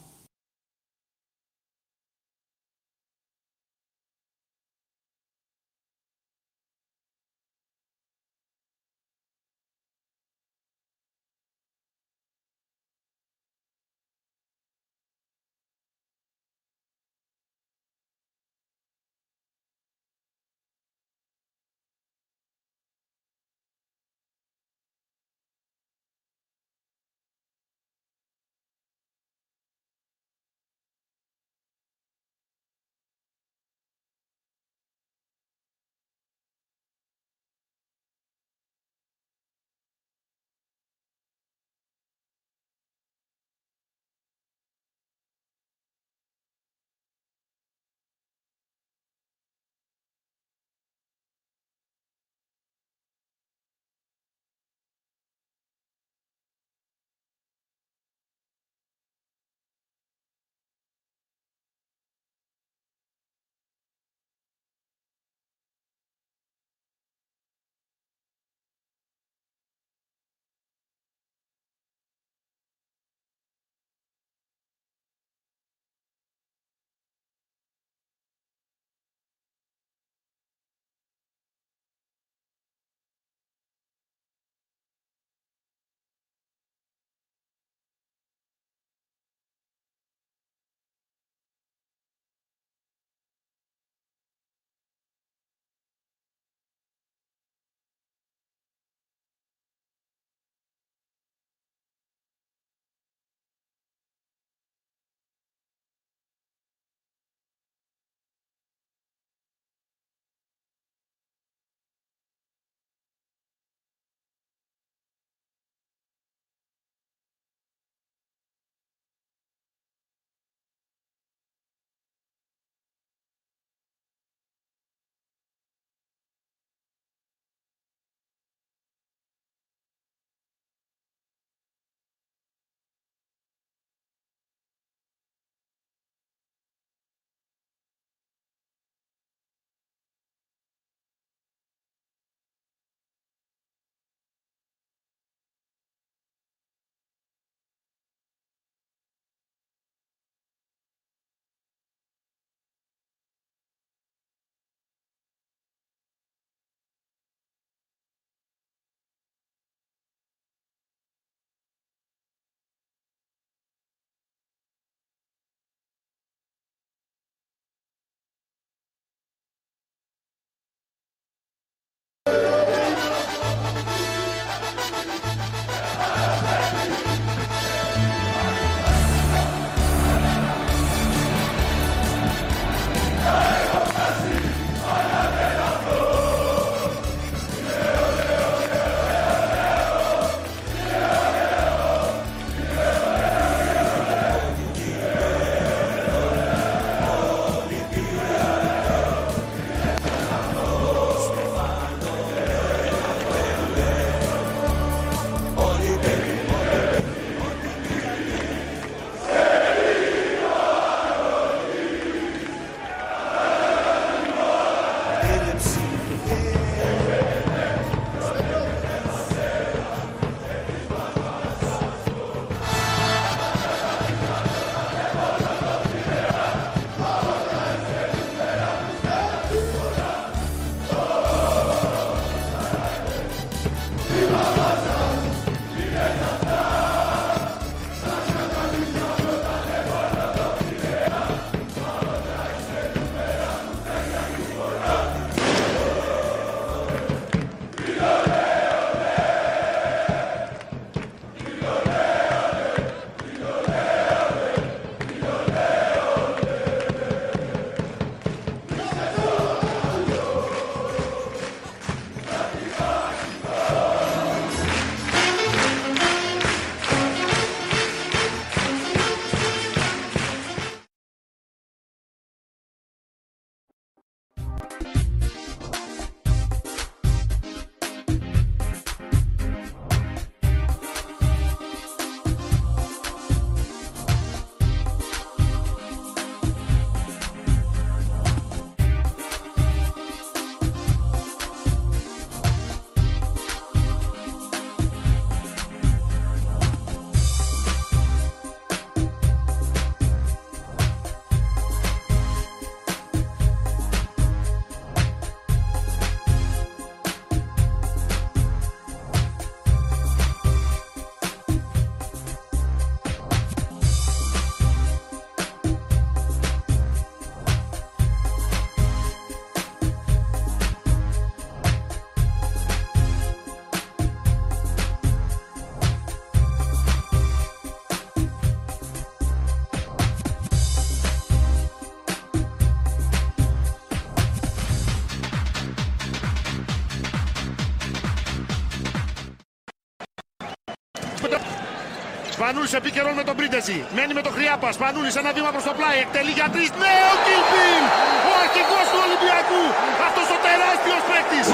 Speaker 5: Σπανούλης επικαιρών με τον Πρίντεζη. Μένει με τον Χρειάπα. Σπανούλης ένα βήμα προς το πλάι. Εκτελεί για τρεις. Ναι, ο Κιλπίλ! Ο αρχηγός του Ολυμπιακού. Αυτός ο τεράστιος παίκτης.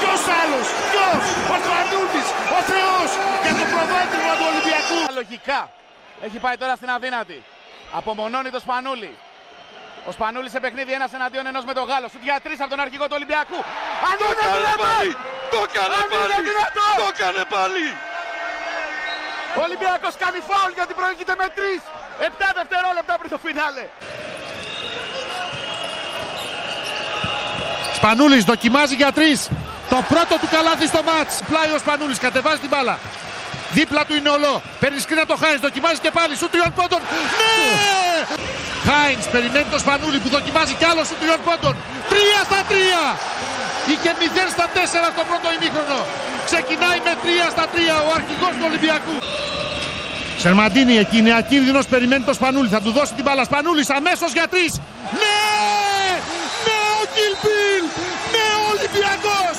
Speaker 5: Ποιος άλλος; Ποιος; Ο Σπανούλης. Ο Θεός. Για το προβάδισμα του Ολυμπιακού.
Speaker 6: Λογικά. Έχει πάει τώρα στην αδύνατη. Απομονώνει το Σπανούλη. Ο Σπανούλης σε παιχνίδι ένας εναντίον ενός με τον Γάλλο. Σου για τρεις από τον αρχηγό του Ολυμπιακού. Αν
Speaker 7: Το
Speaker 6: είναι
Speaker 7: έκανε
Speaker 6: δυνατόν!
Speaker 7: πάλι! Το έκανε
Speaker 6: Αν είναι
Speaker 7: πάλι!
Speaker 6: δυνατόν!
Speaker 7: Το έκανε πάλι!
Speaker 6: Ο Ολυμπιακός κάνει φάουλ γιατί προηγείται με τρεις. Επτά δευτερόλεπτα πριν το φινάλε.
Speaker 5: Σπανούλης δοκιμάζει για τρεις. Το πρώτο του καλάθι στο μάτς. Πλάι ο Σπανούλης, κατεβάζει την μπάλα. Δίπλα του είναι ολό. Παίρνει σκριν από το Χάινς, δοκιμάζει και πάλι. Σου τριών πόντων. Ναι! Χάινς περιμένει το Σπανούλη που δοκιμάζει κι άλλο σου τριών πόντων. Τρία στα τρία. Είχε 0 στα 4 στο πρώτο ημίχρονο. Ξεκινάει με 3 στα 3 ο αρχηγός του Ολυμπιακού. Σερμαντίνη εκεί είναι ακίνδυνος, περιμένει το Σπανούλη. Θα του δώσει την μπάλα. Σπανούλης αμέσως για τρεις. Ναι! Ναι ο Κιλπίλ! Ναι ο Ολυμπιακός!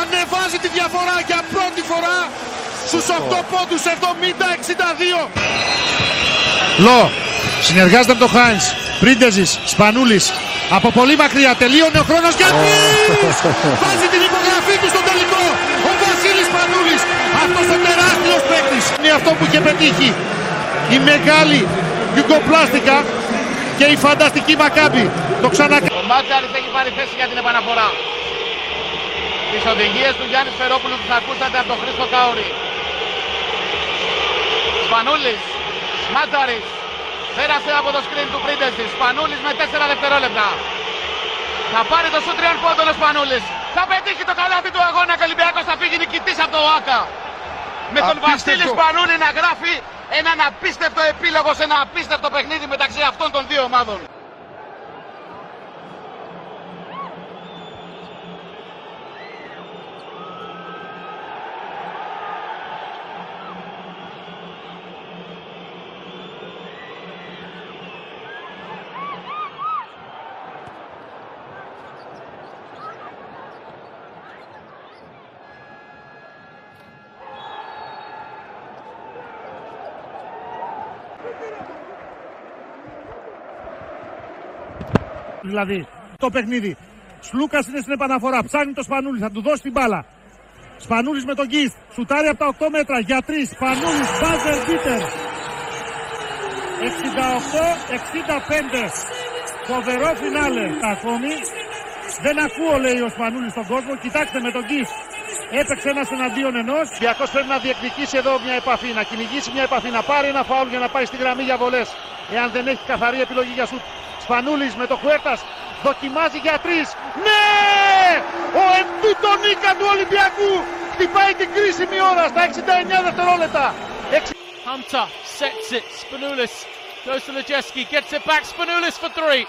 Speaker 5: Ανεβάζει τη διαφορά για πρώτη φορά στους 8 πόντους 70-62. Λο, συνεργάζεται με τον Χάινς. Πρίντεζης, Σπανούλης. Από πολύ μακριά τελείωνε ο χρόνος για τρεις! Βάζει την υπογραφή του στο τελικό. Ο Βασίλης Σπανούλης. Αυτός ο τεράστιος παίκτης. Είναι αυτό που είχε πετύχει. Η μεγάλη Γιουγκοπλάστικα και η φανταστική Μακάμπη. Το ξανακάνει.
Speaker 6: Ο Μάτζαρης έχει πάρει θέση για την επαναφορά. Τις οδηγίες του Γιάννης Φερόπουλου που θα ακούσατε από τον Χρήστο Κάουρη. Σπανούλης, Μάτζαρης, πέρασε από το σκριν του Πρίντεσης. Σπανούλης με 4 δευτερόλεπτα. Θα πάρει το σου τριών πόντων ο Σπανούλης. Θα πετύχει το καλάθι του αγώνα και ο Ολυμπιακός θα φύγει νικητής από το ΟΑΚΑ. Με τον
Speaker 7: Απίστευτο.
Speaker 6: Βασίλη Σπανούλη να γράφει έναν απίστευτο επίλογο σε ένα απίστευτο παιχνίδι μεταξύ αυτών των δύο ομάδων.
Speaker 5: Δηλαδή, το παιχνίδι. Σλούκας είναι στην επαναφορά. Ψάχνει το Σπανούλης, θα του δώσει την μπάλα. Σπανούλης με τον Γκίστ. Σουτάρει από τα 8 μέτρα για 3. Σπανούλης, μπάζερ, μπίτερ. 68-65. Φοβερό φινάλε. Ακόμη. Δεν ακούω, λέει ο Σπανούλης στον κόσμο. Κοιτάξτε με τον Γκίστ. Έπαιξε ένας εναντίον ενός. Διακός πρέπει να διεκδικήσει εδώ μια επαφή, να κυνηγήσει μια επαφή, να πάρει ένα φάουλ για να πάει στη γραμμή για βολές. Εάν δεν έχει καθαρή επιλογή για σουτ. Σπανούλης με τον Χουέρτας δοκιμάζει για τρεις. Ναι! Ο εμπίτο νίκα του Ολυμπιακού χτυπάει την κρίσιμη ώρα στα 69 δευτερόλεπτα.
Speaker 8: Hunter sets it. Spanoulis goes to Lojeski, gets it back. Spanoulis for three.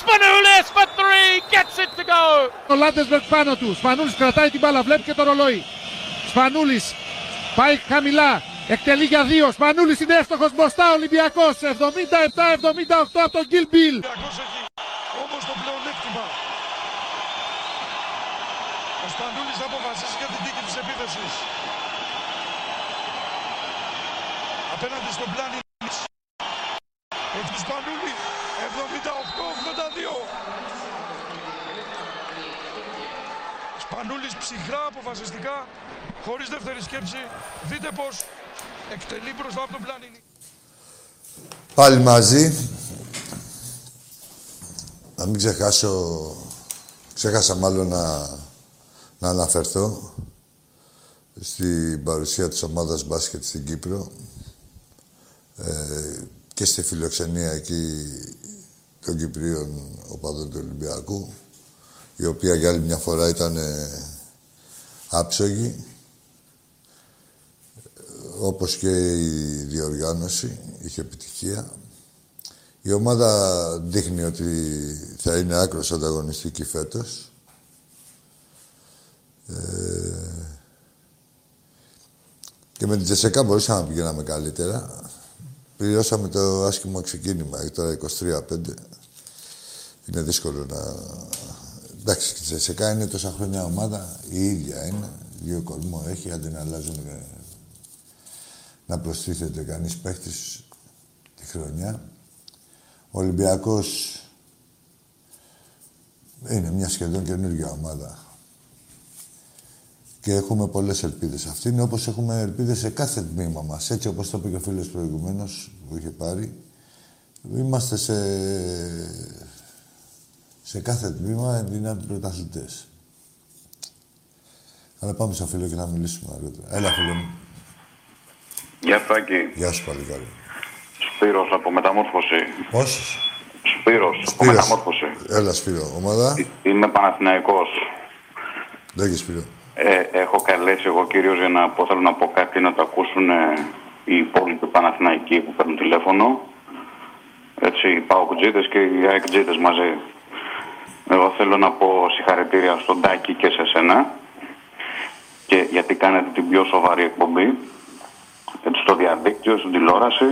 Speaker 8: Spanoulis for three, gets it to go.
Speaker 5: Ο Λάντεσμπεργκ πάνω του. Σπανούλης κρατάει την μπάλα, βλέπει και το ρολόι. Σπανούλης πάει χαμηλά. Εκτελεί για δύο. Σπανούλης είναι εύστοχος μπροστά. Ολυμπιακός 77-78 από τον Γκίλ Μπιλ.
Speaker 7: Ολυμπιακός έχει όμως το πλεονέκτημα. Ο Σπανούλης θα αποφασίσει για την τύχη της επίθεσης. Απέναντι στον πλάνη έχει του Σπανούλη 78-82. Σπανούλης ψυχρά αποφασιστικά, χωρίς δεύτερη σκέψη. Δείτε πως εκτελεί μπροστά από τον πλάνη.
Speaker 1: Πάλι μαζί. Να μην ξεχάσω... Ξέχασα μάλλον να, να αναφερθώ στην παρουσία της ομάδας μπάσκετ στην Κύπρο ε, και στη φιλοξενία εκεί των Κυπρίων οπαδών του Ολυμπιακού η οποία για άλλη μια φορά ήταν ε, άψογη όπως και η διοργάνωση είχε επιτυχία. Η ομάδα δείχνει ότι θα είναι άκρος ανταγωνιστική φέτος. Ε, και με την Τζεσεκά μπορούσαμε να πηγαίναμε καλύτερα. Πληρώσαμε το άσχημο ξεκίνημα. Ε, Τώρα 23-5. Είναι δύσκολο να... Εντάξει, η Τζεσεκά είναι τόσα χρόνια ομάδα. Η ίδια είναι. Δύο κορμό έχει, αντί να αλλάζουν ε, να προστίθεται κανείς παίχτης τη χρονιά. Ο Ολυμπιακός είναι μια σχεδόν καινούργια ομάδα. Και έχουμε πολλές ελπίδες. Αυτή είναι όπως έχουμε ελπίδες σε κάθε τμήμα μας. Έτσι όπως το είπε και ο φίλος προηγουμένως που είχε πάρει. Είμαστε σε, σε κάθε τμήμα δυνατοί πρωταθλητές. Αλλά πάμε στο φίλο και να μιλήσουμε αργότερα. Έλα, φίλο μου.
Speaker 9: Γεια σου, Άκη.
Speaker 1: Γεια σου, πάλι καλή.
Speaker 9: Σπύρος από Μεταμόρφωση.
Speaker 1: Πώς;
Speaker 9: Σπύρος, από
Speaker 1: Σπύρος.
Speaker 9: Μεταμόρφωση.
Speaker 1: Έλα, Σπύρο. Ομάδα.
Speaker 9: Είμαι Παναθηναϊκός.
Speaker 1: Λέγε, Σπύρο.
Speaker 9: Ε, έχω καλέσει εγώ κυρίως για να πω, θέλω να πω κάτι να το ακούσουν ε, οι υπόλοιποι Παναθηναϊκοί που παίρνουν τηλέφωνο. Έτσι, οι Παοκτζίδες και οι ΑΕΚΤΖίδες μαζί. Εγώ θέλω να πω συγχαρητήρια στον Τάκη και σε σένα και γιατί κάνετε την πιο σοβαρή εκπομπή έτσι, στο διαδίκτυο, στην τηλεόραση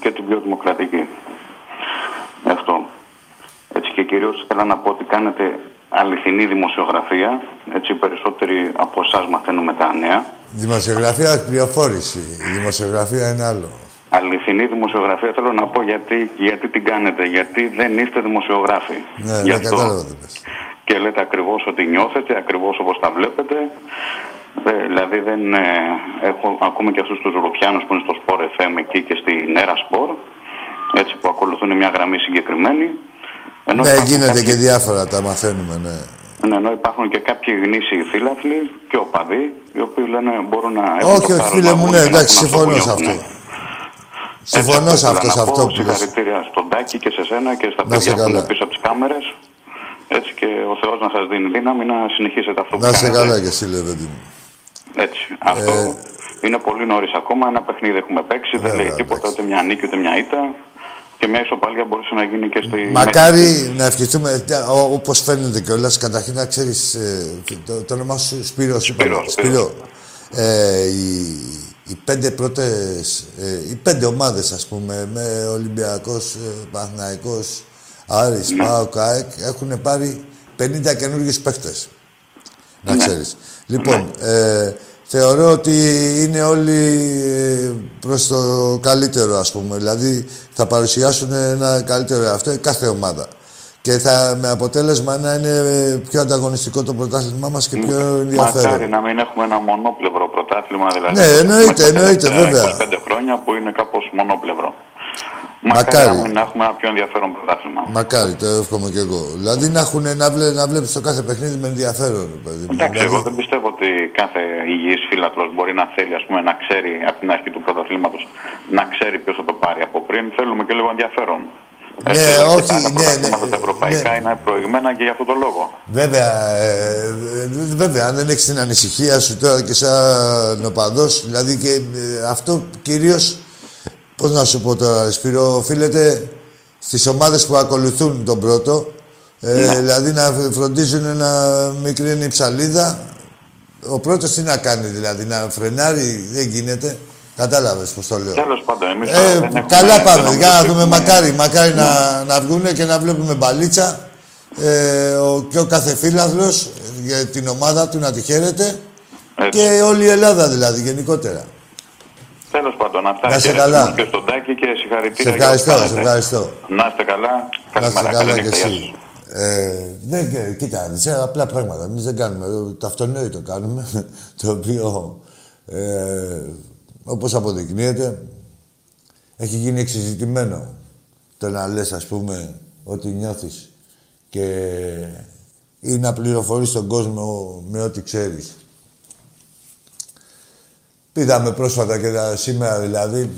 Speaker 9: και την πιο δημοκρατική. Αυτό. Έτσι και κυρίως θέλω να πω ότι κάνετε αληθινή δημοσιογραφία. Έτσι οι περισσότεροι από εσάς μαθαίνουμε τα νέα.
Speaker 1: Δημοσιογραφία, πληροφόρηση. Η δημοσιογραφία είναι άλλο.
Speaker 9: Αληθινή δημοσιογραφία θέλω να πω γιατί, γιατί την κάνετε. Γιατί δεν είστε δημοσιογράφοι.
Speaker 1: Ναι,
Speaker 9: Γι'
Speaker 1: δεν
Speaker 9: αυτό.
Speaker 1: κατάλαβα τι πες.
Speaker 9: Και λέτε ακριβώς ότι νιώθετε, ακριβώς όπως τα βλέπετε. Ε, δηλαδή δεν ε, έχω ακούμε και αυτούς τους Ρουφιάνους που είναι στο Sport FM εκεί και στη Νέρα Sport. Έτσι που ακολουθούν μια γραμμή συγκεκριμένη. Ενώ
Speaker 1: Ναι,
Speaker 9: υπάρχουν
Speaker 1: γίνεται
Speaker 9: κάποιοι-
Speaker 1: και διάφορα, τα μαθαίνουμε, ναι.
Speaker 9: Ναι, ενώ υπάρχουν και κάποιοι γνήσιοι φίλαθλοι και οπαδοί, οι οποίοι λένε μπορούν να έχουν
Speaker 1: Όχι,
Speaker 9: το
Speaker 1: όχι,
Speaker 9: θάρρος
Speaker 1: φίλε
Speaker 9: να
Speaker 1: μου,
Speaker 9: βγουν
Speaker 1: ναι,
Speaker 9: και να
Speaker 1: εντάξει,
Speaker 9: πούν
Speaker 1: συμφωνώ
Speaker 9: που
Speaker 1: σε αυτό.
Speaker 9: νιώθουν.
Speaker 1: Συμφωνώ
Speaker 9: Έτσι,
Speaker 1: σε αυτό,
Speaker 9: ήθελα
Speaker 1: σε
Speaker 9: να
Speaker 1: αυτό
Speaker 9: πω
Speaker 1: που λες.
Speaker 9: Συγχαρητήρια στον Τάκη και σε σένα και στα
Speaker 1: Να
Speaker 9: παιδιά
Speaker 1: σε
Speaker 9: που είναι
Speaker 1: καλά.
Speaker 9: πίσω από τις κάμερες. Έτσι και ο Θεός να σας δίνει δύναμη να συνεχίσετε αυτό που
Speaker 1: Να σε
Speaker 9: κάνετε.
Speaker 1: καλά και εσύ, Λεβέντη μου.
Speaker 9: Έτσι. Αυτό
Speaker 1: Ε,
Speaker 9: είναι πολύ νωρίς ακόμα. Ένα παιχνίδι έχουμε παίξει. δεν
Speaker 1: Βέβαια,
Speaker 9: λέει τίποτα ούτε μια νίκη ούτε μια ήττα. Και μια ισοπαλία μπορούσε να γίνει και στη.
Speaker 1: Μακάρι να ευχηθούμε, όπως φαίνεται κιόλας, καταρχήν να ξέρεις το, το όνομά σου Σπύρο.
Speaker 9: Σπύρο,
Speaker 1: Σπύρο. Ε, οι, οι πέντε πρώτες, ε, οι πέντε ομάδες ας πούμε, με Ολυμπιακός, ε, Παναθηναϊκός, Άρης,
Speaker 9: Ναι.
Speaker 1: ΠΑΟΚ, ΑΕΚ, έχουν πάρει 50 καινούργιους παίχτες. Να
Speaker 9: Ναι.
Speaker 1: Ξέρεις. Λοιπόν, ε, θεωρώ ότι είναι όλοι ε, προς το καλύτερο, ας πούμε. Δηλαδή, θα παρουσιάσουν ένα καλύτερο αυτό κάθε ομάδα. Και θα, με αποτέλεσμα να είναι πιο ανταγωνιστικό το πρωτάθλημά μας και πιο ενδιαφέρον.
Speaker 9: Μακάρι να μην έχουμε ένα μονόπλευρο πρωτάθλημα. Δηλαδή,
Speaker 1: Ναι, εννοείται,
Speaker 9: μετά
Speaker 1: εννοείται,
Speaker 9: τελευταία
Speaker 1: βέβαια.
Speaker 9: 25 χρόνια που είναι κάπως μονόπλευρο.
Speaker 1: Μακάρι.
Speaker 9: να μην έχουμε ένα πιο ενδιαφέρον πρωτάθλημα.
Speaker 1: Μακάρι, το εύχομαι και εγώ. Δηλαδή να, έχουν, να, βλέ, να βλέπεις το κάθε παιχνίδι με ενδιαφέρον. Παιδί. μου.
Speaker 9: Εντάξει,
Speaker 1: Δηλαδή,
Speaker 9: εγώ δεν πιστεύω ότι κάθε υγιής φίλαθλος μπορεί να θέλει ας πούμε, να ξέρει από την αρχή του πρωταθλήματος να ξέρει ποιος θα το πάρει από πριν. Θέλουμε και λίγο ενδιαφέρον.
Speaker 1: Ναι,
Speaker 9: Έτσι,
Speaker 1: όχι,
Speaker 9: τα
Speaker 1: ναι,
Speaker 9: πρωταθλήματα
Speaker 1: ναι,
Speaker 9: τα ευρωπαϊκά
Speaker 1: ναι.
Speaker 9: είναι προηγμένα και για αυτόν τον λόγο.
Speaker 1: Βέβαια, ε, ε, βέβαια, αν δεν έχεις την ανησυχία σου τώρα και σαν οπαδός, δηλαδή και ε, αυτό κυρίως, πώς να σου πω τώρα, Σπύρο, οφείλεται στις ομάδες που ακολουθούν τον πρώτο, ε, δηλαδή να φροντίζουν να μικρύνει η ψαλίδα. Ο πρώτος τι να κάνει, δηλαδή, να φρενάρει, δεν γίνεται. Κατάλαβες πώς το λέω.
Speaker 9: Τέλος πάντων, εμείς
Speaker 1: Ε,
Speaker 9: τώρα δεν έχουμε-
Speaker 1: καλά
Speaker 9: δεν
Speaker 1: πάμε.
Speaker 9: έχουμε
Speaker 1: Για να δούμε,
Speaker 9: έχουμε-
Speaker 1: μακάρι, μακάρι να, να βγούνε και να βλέπουμε μπαλίτσα. Ε, ο, και ο κάθε φίλαθλος για την ομάδα του να τη χαίρεται.
Speaker 9: Έτσι.
Speaker 1: Και όλη η Ελλάδα δηλαδή, γενικότερα.
Speaker 9: Τέλος πάντων, αυτά
Speaker 1: Να σε
Speaker 9: και
Speaker 1: καλά.
Speaker 9: και στον Τάκη και συγχαρητήρια.
Speaker 1: Σε
Speaker 9: για ό,τι
Speaker 1: ευχαριστώ, σε
Speaker 9: κάνετε.
Speaker 1: ευχαριστώ.
Speaker 9: Να είστε καλά.
Speaker 1: Να είστε
Speaker 9: Καλημέρα,
Speaker 1: καλά
Speaker 9: καλή
Speaker 1: κι
Speaker 9: νύχτα, γεια
Speaker 1: εσύ.
Speaker 9: σας.
Speaker 1: Ε, δεν, και- κοίτα, σε απλά πράγματα. Εμείς δεν κάνουμε. ε, Το αυτονόητο κάνουμε. Το οποίο, ε, όπως αποδεικνύεται, έχει γίνει εξειζητημένο. Το να λες, ας πούμε, ότι νιώθεις και ή να πληροφορείς τον κόσμο με ό,τι ξέρεις. Είδαμε πρόσφατα και τα, σήμερα δηλαδή,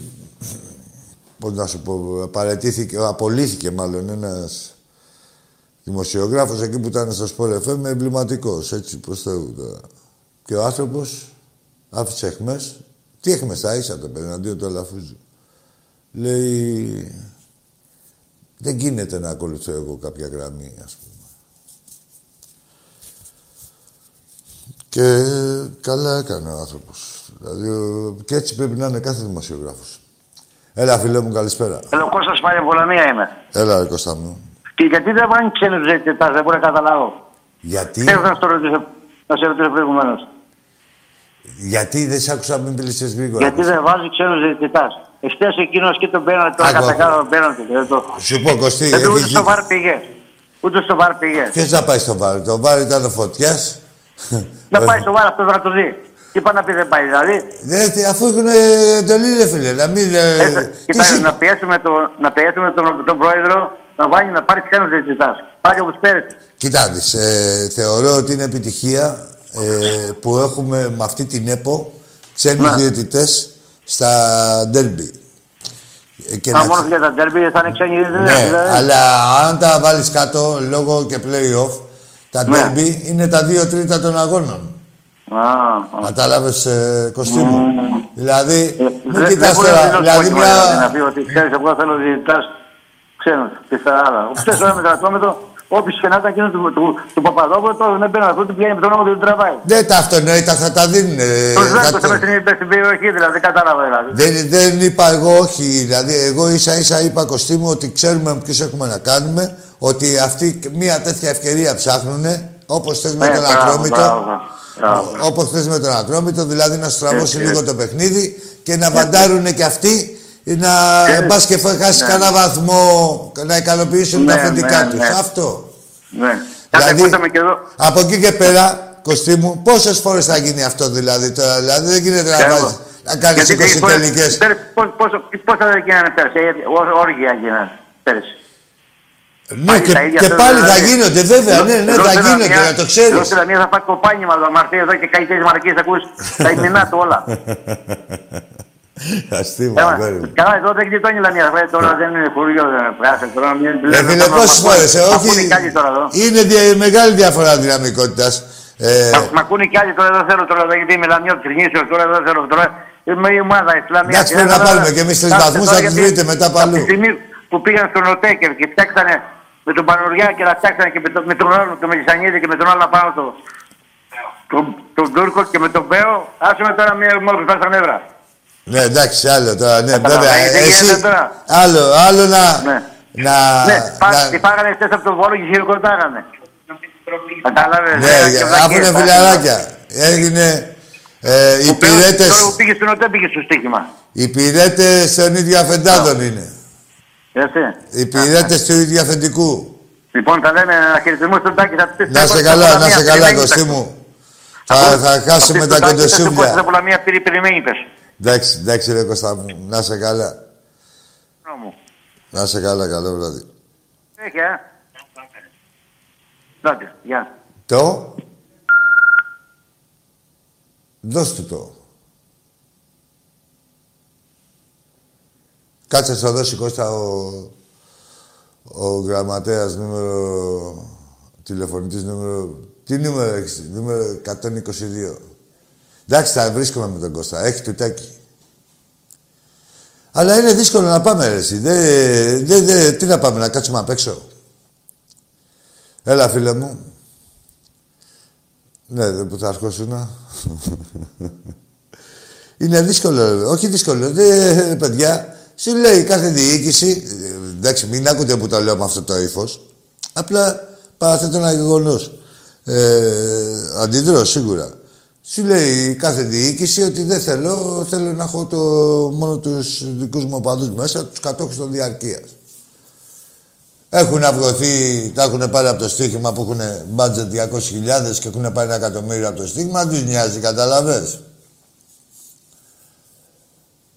Speaker 1: πώς να σου πω, παρετήθηκε, απολύθηκε μάλλον ένας δημοσιογράφος εκεί που ήταν στο Sport FM, εμβληματικός, έτσι προς Θεού τώρα. Και ο άνθρωπος άφησε εχμές. Τι εχμές τα ίσα το παιδί, αντίον του Αλαφούζου. Λέει, δεν γίνεται να ακολουθώ εγώ κάποια γραμμή, ας πούμε. Και καλά έκανε ο άνθρωπος. Δηλαδή, ο- και έτσι πρέπει να είναι κάθε δημοσιογράφος. Έλα, φίλε μου, καλησπέρα.
Speaker 4: Έλα, ο Κώστας πάλι από Πολωνία είμαι.
Speaker 1: Έλα, ρε Κώστα μου.
Speaker 4: Και γιατί δεν πάνε ξένους διαιτητάς, δεν μπορώ να καταλάβω.
Speaker 1: Γιατί,
Speaker 4: Θέλω να, στο ρωτήσω, να σε ρωτήσω προηγουμένως.
Speaker 1: Γιατί δεν σ' άκουσα μην μιλήσεις γρήγορα.
Speaker 4: Γιατί δεν βάζει ξένους διαιτητάς. Εχθές εκείνος και τον πέναντι, τον
Speaker 1: Άκου, άκου.
Speaker 4: κατακάνω τον πέναντι. Δεν το.
Speaker 1: Σου πω, Κωστή,
Speaker 4: Δεν το ούτε
Speaker 1: έχει
Speaker 4: στο βαρ πήγε. Ούτε στο βαρ πήγε.
Speaker 1: Ποιος να πάει στο βάρ, το βάρ ήταν ο Φωτιάς;
Speaker 4: Να πάει στο βαρ αυτός να το δει. Τι πάει να πει δεν πάει δηλαδή.
Speaker 1: Ναι, τι, αφού έχουν εντολή, ρε φίλε, να μην... ε,
Speaker 4: Ε,
Speaker 1: τι
Speaker 4: Κοιτάξτε,
Speaker 1: συ-
Speaker 4: να πιέσουμε, το, να πιέσουμε τον, τον πρόεδρο να βάλει να πάρει ξένους διαιτητά. Πάλι όπως πέρυσι.
Speaker 1: Κοίτα, δεις, ε, θεωρώ ότι είναι επιτυχία ε, που έχουμε με αυτή την ΕΠΟ ξένους
Speaker 4: Ναι.
Speaker 1: διαιτητές στα ντέρμπι. Ε, και
Speaker 4: Αν
Speaker 1: να-
Speaker 4: μόνο για τα ντέρμπι θα είναι ξένοι διαιτητέ.
Speaker 1: Ναι,
Speaker 4: δηλαδή.
Speaker 1: αλλά αν τα βάλεις κάτω λόγω και play-off, τα
Speaker 4: Ναι.
Speaker 1: ντέρμπι είναι τα δύο τρίτα των αγώνων.
Speaker 4: Α, α.
Speaker 1: Κατάλαβες, ε, Κωστή μου; Δηλαδή,
Speaker 4: Ε,
Speaker 1: μην
Speaker 4: δεν-
Speaker 1: κοιτάς
Speaker 4: δεν μπορείς
Speaker 1: τώρα,
Speaker 4: να
Speaker 1: δηλαδή
Speaker 4: δηλώσει
Speaker 1: μια...
Speaker 4: πολύ, Να πει ότι ξέρεις, εγώ θέλω διαιτητά ξένου. Τι θα άλλα. Χθε τώρα με το ατόμετρο, όποιος και να ήταν εκείνος του, του, του Παπαδόπουλου, τώρα δεν παίρνει αυτό, του πιάνει με τον νόμο του τραβάει.
Speaker 1: Δεν τα αυτονόητα θα τα δίνουν. ε,
Speaker 4: Το Ζάκο
Speaker 1: κάτι-
Speaker 4: μέσα στην, στην περιοχή δηλαδή, δεν κατάλαβα δηλαδή.
Speaker 1: Δεν, δεν είπα εγώ όχι. Δηλαδή, εγώ ίσα ίσα είπα Κωστή μου ότι ξέρουμε με ποιους έχουμε να κάνουμε. Ότι αυτοί μια τέτοια ευκαιρία ψάχνουν. Όπως θες με
Speaker 4: Ναι,
Speaker 1: τον
Speaker 4: μπράβο,
Speaker 1: Ατρόμητο.
Speaker 4: μπράβο, μπράβο.
Speaker 1: Όπως θες με τον Ατρόμητο, δηλαδή να στραβώσει
Speaker 4: Έτσι,
Speaker 1: λίγο
Speaker 4: έτσι.
Speaker 1: το παιχνίδι και να βαντάρουν και αυτοί να
Speaker 4: Έτσι.
Speaker 1: πας και χάσει
Speaker 4: Ναι.
Speaker 1: κανένα βαθμό να ικανοποιήσουν
Speaker 4: Ναι,
Speaker 1: τα αφεντικά
Speaker 4: ναι,
Speaker 1: τους.
Speaker 4: ναι.
Speaker 1: Αυτό.
Speaker 4: Ναι. Κάτι
Speaker 1: Δηλαδή,
Speaker 4: ακούσαμε και εδώ.
Speaker 1: από εκεί και πέρα, Κωστή μου, πόσες φορές θα γίνει αυτό δηλαδή τώρα. Δηλαδή δεν γίνεται να,
Speaker 4: Ξέρω.
Speaker 1: βάζεις- να κάνεις
Speaker 4: Γιατί
Speaker 1: 20
Speaker 4: έχει φορές-
Speaker 1: τελικές.
Speaker 4: πέρυσι, πώς- πόσο- Πόσα δεν γίνανε πέρσι, ε, ό- όργια γίνανε πέρσι.
Speaker 1: Ναι,
Speaker 4: Πάλι
Speaker 1: και,
Speaker 4: τα ίδια
Speaker 1: και
Speaker 4: θέλω,
Speaker 1: πάλι θα
Speaker 4: δηλαδή.
Speaker 1: γίνονται, βέβαια, ναι, ναι,
Speaker 4: Εδώ
Speaker 1: θα
Speaker 4: στη
Speaker 1: γίνονται,
Speaker 4: Λαμία-
Speaker 1: να το ξέρεις.
Speaker 4: Εδώ στη Λαμία θα πάει κοπάνιμα το αμαρτία εδώ και καεί τέσσερις μαρκίες, ακούς τα ημινά του όλα.
Speaker 1: Αστείο,
Speaker 4: Έμα,
Speaker 1: αγόρι μου.
Speaker 4: Καλά, εδώ δεν γλιτώνει η Λαμία, βέβαια, τώρα δεν είναι χωριό, δεν είναι πράσινο, τώρα μην
Speaker 1: Ε,
Speaker 4: λέμε,
Speaker 1: φίλε,
Speaker 4: θα μας
Speaker 1: πόσες
Speaker 4: ακούνε-
Speaker 1: φορές, ε,
Speaker 4: θα
Speaker 1: όχι.
Speaker 4: ακούνε κι άλλοι τώρα εδώ.
Speaker 1: Είναι δια- μεγάλη διαφορά δυναμικότητας. Ε,
Speaker 4: Θα Μ' ακούνε κι άλλοι τώρα, δεν θέλω τώρα, γιατί είμαι Λαμιό της Γνήσεως, τώρα δεν θέλω τώρα. Είμαι η ομάδα, η Λαμίας.
Speaker 1: Εντάξει, πρέπει να πάρουμε κι εμείς τρεις
Speaker 4: Κάτσε
Speaker 1: βαθμούς,
Speaker 4: τώρα,
Speaker 1: θα τους
Speaker 4: γιατί
Speaker 1: βρείτε μετά
Speaker 4: Από
Speaker 1: παλού.
Speaker 4: τη στιγμή που πήγαν στον Οτέκερ και φτιάξανε με τον Πανουριά και τα φτιάξανε και με, το, με τον άλλο, τον Μελισανίδη και με τον άλλο πάνω το, τον, τον Τούρκο και με τον Μπέο, άσε με τώρα μία μόνο που στα νεύρα.
Speaker 1: ναι, εντάξει, άλλο τώρα, ναι,
Speaker 4: Καταλαβαίνεις,
Speaker 1: βέβαια.
Speaker 4: δεν
Speaker 1: Εσύ,
Speaker 4: γίνεται τώρα.
Speaker 1: άλλο, άλλο να...
Speaker 4: Ναι.
Speaker 1: Να,
Speaker 4: ναι, πά,
Speaker 1: να-
Speaker 4: τη φάγανε χτες από τον Βόλο και χειροκροτάγανε. Κατάλαβες.
Speaker 1: ναι,
Speaker 4: ε,
Speaker 1: για-
Speaker 4: και
Speaker 1: αφού
Speaker 4: βλακίες,
Speaker 1: είναι
Speaker 4: τα-
Speaker 1: φιλαράκια. Έγινε... Ε, οι
Speaker 4: Ο Μπέος τώρα που
Speaker 1: πυρέτες,
Speaker 4: πήγε στον ΟΤΕ πήγε στο στοίχημα.
Speaker 1: οι πυρέτες των ίδιων αφεντάδων είναι.
Speaker 4: Έτσι.
Speaker 1: Οι πυρέτες του ίδιου αφεντικού.
Speaker 4: Λοιπόν, θα λέμε να χαιρετισμού στον Τάκη. Θα τους
Speaker 1: Να σε καλά, να σε καλά, Κωστή μου. Θα, θα χάσουμε τα
Speaker 4: Θα
Speaker 1: κοντοσούβλια.
Speaker 4: από μια πυρη περιμένει πες.
Speaker 1: Εντάξει, εντάξει ρε Κωστά μου. Να σε καλά.
Speaker 4: Μου.
Speaker 1: Να σε καλά, καλό βράδυ.
Speaker 4: Έχει, ε. Τότε, γεια.
Speaker 1: Το; Δώσ' του το. Κάτσε να δώσει Κώστα ο, ο γραμματέας νούμερο... Τηλεφωνητής νούμερο... Τι νούμερο έχεις, νούμερο 122. Εντάξει, θα βρίσκομαι με τον Κώστα. Έχει τουτάκι. Αλλά είναι δύσκολο να πάμε, ρε, εσύ. Δεν, δεν, δεν, τι να πάμε, να κάτσουμε απ' έξω. Έλα, φίλε μου. Ναι, δεν που θα αρχόσουνα. Είναι δύσκολο, όχι δύσκολο. Δεν, παιδιά, σου λέει κάθε διοίκηση, ε, εντάξει, μην ακούτε που το λέω με αυτό το ύφος. Απλά παραθέτω ένα γεγονό. Ε, αντιδρώ σίγουρα. Σου λέει κάθε διοίκηση ότι δεν θέλω, θέλω να έχω το, μόνο τους δικούς μου οπαδούς μέσα, τους κατόχους των διαρκείας. Έχουν αυγωθεί, τα έχουν πάρει από το στοίχημα που έχουν budget 200.000 και έχουν πάρει ένα εκατομμύριο από το στοίχημα, δεν τους νοιάζει, καταλαβες.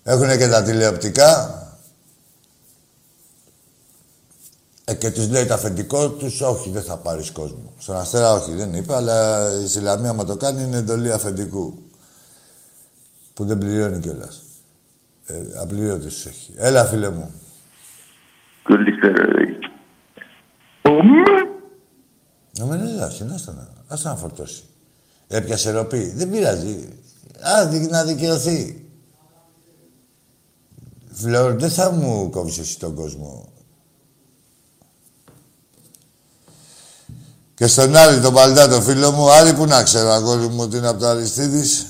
Speaker 1: Έχουν και τα τηλεοπτικά. Ε, και τους λέει το αφεντικό τους, όχι, δεν θα πάρεις κόσμο. Στον Αστέρα όχι, δεν είπε, αλλά η Συλλαμία, άμα το κάνει, είναι εντολή αφεντικού. Που δεν πληρώνει κιόλας. Ε, απλήρωτος τους έχει. Έλα, φίλε μου.
Speaker 10: Καλησπέρα, ρε.
Speaker 1: Να μην έλα, συνάστα να. Ας να φορτώσει. Έπιασε ροπή. Δεν πειράζει. Α, δι- να δικαιωθεί. Φλόρ, δεν θα μου κόβεις εσύ τον κόσμο. Και στον Άρη, τον Παλτά, τον φίλο μου, Άρη που να ξέρω, αγόρι μου, ότι είναι από το Αριστίδης.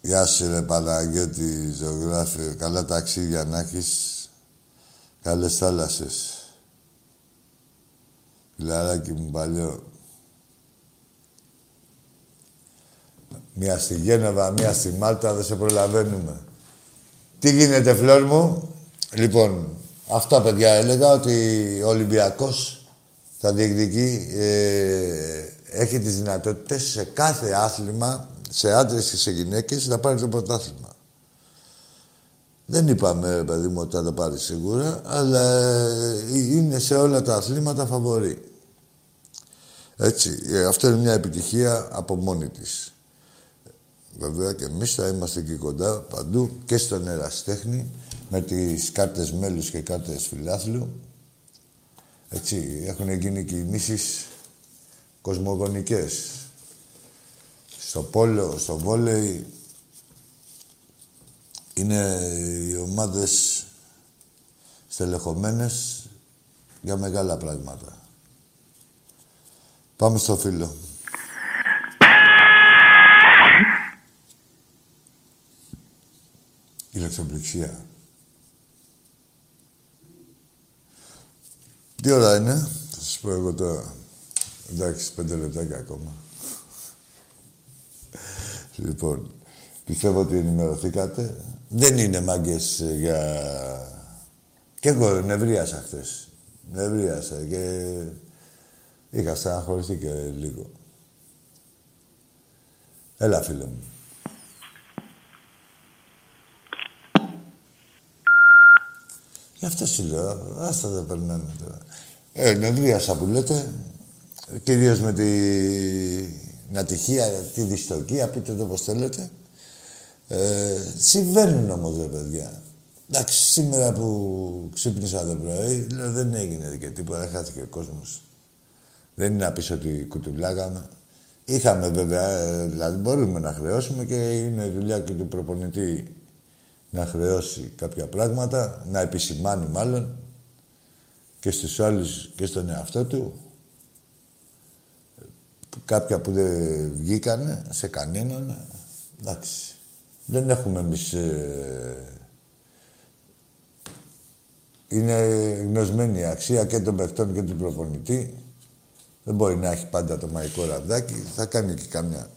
Speaker 1: Γεια σου, ρε Παναγιώτη, ζωγράφε. Καλά ταξίδια να έχεις. Καλές θάλασσες. Φιλαράκι μου παλιό. Μία στη Γένοβα, μία στη Μάλτα, δεν σε προλαβαίνουμε. Τι γίνεται, φλόρ μου; Λοιπόν, αυτά παιδιά έλεγα ότι ο Ολυμπιακός θα διεκδικεί, ε, έχει τις δυνατότητες σε κάθε άθλημα, σε άντρες και σε γυναίκες, να πάρει το πρωτάθλημα. Δεν είπαμε, ρε παιδί μου, ότι θα το πάρει σίγουρα, αλλά ε, είναι σε όλα τα αθλήματα φαβορή. Έτσι, ε, αυτό είναι μια επιτυχία από μόνη της. Βέβαια και εμείς θα είμαστε εκεί κοντά παντού και στον εραστέχνη με τις κάρτες μέλους και κάρτες φιλάθλου. Έτσι, έχουν γίνει κινήσεις κοσμογονικές. Στο πόλο, στο βόλεϊ, είναι οι ομάδες στελεχωμένες για μεγάλα πράγματα. Πάμε στο φίλο. Ηλεκτροπληξία. Τι ώρα είναι, θα σας πω εγώ τώρα. Εντάξει, πέντε λεπτάκια ακόμα. λοιπόν, πιστεύω ότι ενημερωθήκατε. Δεν είναι μάγκες ε, για... Και εγώ νευρίασα χθες. Νευρίασα και είχα στεναχωρηθεί και λίγο. Έλα, φίλε μου. Γι' αυτό σου λέω, άστα δεν περνάνε τώρα. Ε, νευρίασα που λέτε, κυρίως με την ατυχία, τη δυστοκία, πείτε το πώς θέλετε. Ε, συμβαίνουν όμως, ρε παιδιά. Εντάξει, σήμερα που ξύπνησα το πρωί, λέω δεν έγινε και τίποτα, χάθηκε ο κόσμος. Δεν είναι να πεις ότι κουτουλάγαμε. Είχαμε βέβαια, ε, δηλαδή μπορούμε να χρεώσουμε και είναι δουλειά και του προπονητή να χρεώσει κάποια πράγματα, να επισημάνει μάλλον και στους άλλους και στον εαυτό του κάποια που δεν βγήκανε σε κανέναν. Εντάξει. Δεν έχουμε εμείς... Ε, είναι γνωσμένη η αξία και των παιχτών και του προπονητή. Δεν μπορεί να έχει πάντα το μαϊκό ραβδάκι. Θα κάνει και καμιά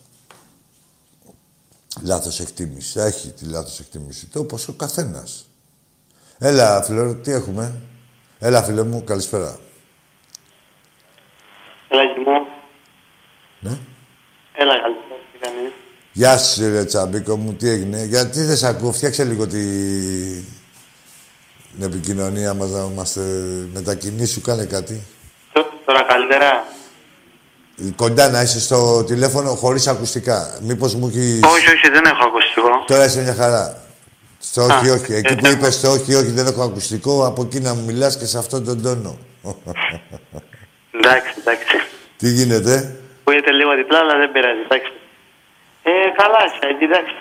Speaker 1: λάθος εκτίμηση. Έχει τη λάθος εκτίμηση του, όπως ο καθένας. Έλα, φίλε, τι έχουμε; Έλα, φίλε μου, καλησπέρα.
Speaker 11: Έλα, μου.
Speaker 1: Ναι.
Speaker 11: Έλα, καλησπέρα, τι κάνεις;
Speaker 1: Γεια σου, ρε Τσαμπίκο μου, τι έγινε; Γιατί δεν σε ακούω, φτιάξε λίγο τη... την επικοινωνία μας να είμαστε μετακινήσου, κάνε κάτι.
Speaker 11: Τώρα καλύτερα.
Speaker 1: Κοντά να είσαι στο τηλέφωνο χωρίς ακουστικά. Μήπως μου έχει.
Speaker 11: Όχι, όχι, δεν έχω ακουστικό.
Speaker 1: Τώρα είσαι μια χαρά. Στο
Speaker 11: Α,
Speaker 1: όχι, όχι. Εκεί
Speaker 11: ε,
Speaker 1: που
Speaker 11: ε,
Speaker 1: είπες το όχι, όχι, δεν έχω ακουστικό, από εκεί να μου μιλάς και σε αυτόν τον τόνο.
Speaker 11: Εντάξει, εντάξει.
Speaker 1: Τι γίνεται;
Speaker 11: Ακούγεται λίγο διπλά, αλλά δεν πειράζει, εντάξει. Ε, καλά, είσαι, εντάξει.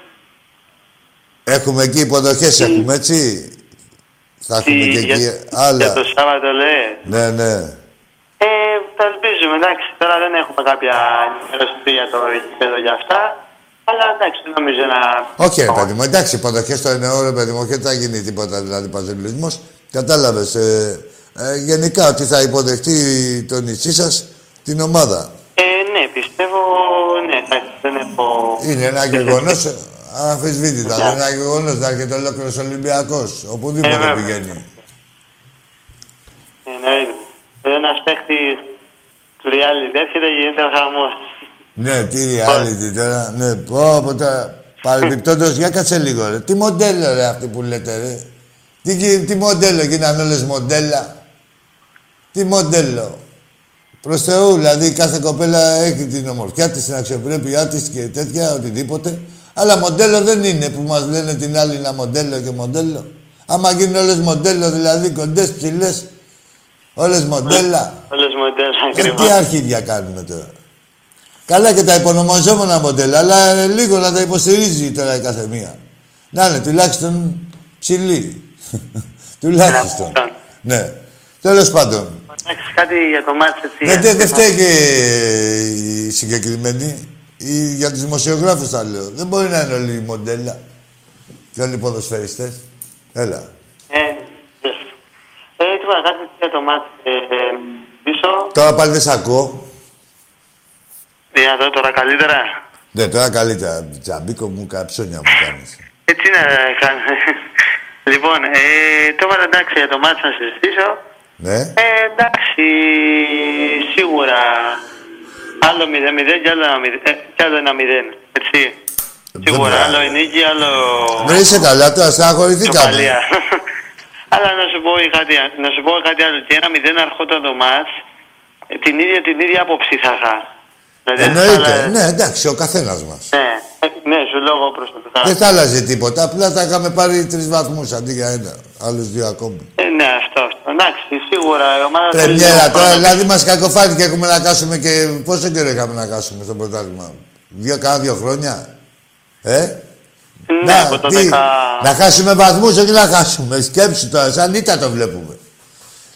Speaker 1: Έχουμε εκεί υποδοχές, έχουμε έτσι; Θα έχουμε
Speaker 11: Τι,
Speaker 1: και
Speaker 11: για-
Speaker 1: εκεί άλλα.
Speaker 11: Για το Σάββατο, λέει.
Speaker 1: Ναι, ναι.
Speaker 11: Ε, θα ελπίζουμε, εντάξει. Τώρα δεν έχουμε κάποια ενημέρωση για το γήπεδο για αυτά. Αλλά εντάξει, δεν νομίζω να.
Speaker 1: Όχι, ρε παιδί μου, εντάξει, υποδοχέ το εννοώ, ρε παιδί μου, όχι ότι θα γίνει τίποτα δηλαδή παζελισμός. Κατάλαβες. Ε, ε, γενικά ότι θα υποδεχτεί το νησί σας την ομάδα;
Speaker 11: Ε, ναι, πιστεύω, ναι, εντάξει, δεν έχω.
Speaker 1: Είναι ένα γεγονός αμφισβήτητα. Είναι ένα γεγονός να έρχεται ολόκληρος Ολυμπιακός. Οπουδήποτε
Speaker 11: Ε, βέβαια.
Speaker 1: πηγαίνει.
Speaker 11: Εννοείται. Ένα παίχτη του reality έρχεται γίνεται χαμός.
Speaker 1: Ναι, τι reality τώρα. Ναι, πω από τα. Παρεμπιπτόντως, για κάτσε λίγο, ρε. Τι μοντέλο, ρε, αυτή που λέτε, ρε. Τι, γι- τι μοντέλο, γίνανε όλες μοντέλα. Τι μοντέλο. Προς Θεού, δηλαδή κάθε κοπέλα έχει την ομορφιά της, την αξιοπρέπειά της και τέτοια, οτιδήποτε. Αλλά μοντέλο δεν είναι που μας λένε την άλλη να μοντέλο και μοντέλο. Άμα γίνουν όλες μοντέλο, δηλαδή κοντές, ψηλές, όλες μοντέλα.
Speaker 11: Όλες μοντέλα
Speaker 1: Ε,
Speaker 11: ακριβώς.
Speaker 1: τι αρχίδια κάνουμε τώρα. Καλά και τα υπονομαζόμενα μοντέλα, αλλά ε, λίγο να τα υποστηρίζει τώρα η κάθε μία. Να είναι τουλάχιστον ψηλή. τουλάχιστον. ναι. Τέλος πάντων.
Speaker 11: Εντάξει, κάτι για το μάτι έτσι.
Speaker 1: Δεν δεν- δεν φταίει και η συγκεκριμένη. Η- για τους δημοσιογράφους θα λέω. Δεν μπορεί να είναι όλοι μοντέλα. Και όλοι οι ποδοσφαιριστές. Έλα.
Speaker 11: Ε, ε, τίποτα, κάτι για το μάτι. Ε, ε, πίσω.
Speaker 1: Τώρα πάλι δεν σ' ακούω.
Speaker 11: Για εδώ τώρα καλύτερα.
Speaker 1: Ναι, τώρα καλύτερα. Τζαμπίκο μου, καψόνια μου κάνεις.
Speaker 11: Έτσι να κάνω. λοιπόν, ε, τώρα εντάξει για το μάτι να συζητήσω.
Speaker 1: Ναι.
Speaker 11: Ε, εντάξει, σίγουρα άλλο 0-0 και άλλο ένα 0. Ε, και άλλο ένα 0. Έτσι. Σίγουρα,
Speaker 1: Βέβαια.
Speaker 11: άλλο η νίκη, άλλο
Speaker 1: Δεν είσαι καλά τώρα, στεναχωρηθήκαμε.
Speaker 11: σοπαλία. Αλλά να σου πω κάτι, να σου πω κάτι άλλο. Και ένα 0 αρχόταν το μάτς, ε, την ίδια, την ίδια άποψη θα είχα. Δηλαδή, δεν θα
Speaker 1: Εννοείται.
Speaker 11: άλλα-
Speaker 1: Ναι, εντάξει, ο καθένας μας.
Speaker 11: Ναι, ε, ναι, σου λέω εγώ προσωπικά.
Speaker 1: Δεν θα άλλαζε τίποτα. Απλά θα είχαμε πάρει τρεις βαθμούς αντί για ένα. Άλλους δύο ακόμη.
Speaker 11: Ε, ναι, αυτό, αυτό. Εντάξει, σίγουρα η ομάδα θέλει
Speaker 1: Πρεμιέρα
Speaker 11: λίγο
Speaker 1: τώρα,
Speaker 11: χρόνο.
Speaker 1: δηλαδή μας κακοφάνηκε. Έχουμε να κάσουμε και. Πόσο καιρό είχαμε να κάσουμε στο πρωτάθλημα; Δύο, κάνα δύο χρόνια. Ε,
Speaker 11: Ναι, από το
Speaker 1: τι,
Speaker 11: 10...
Speaker 1: να χάσουμε βαθμούς, όχι να χάσουμε. Σκέψου τώρα, σαν ήττα το βλέπουμε.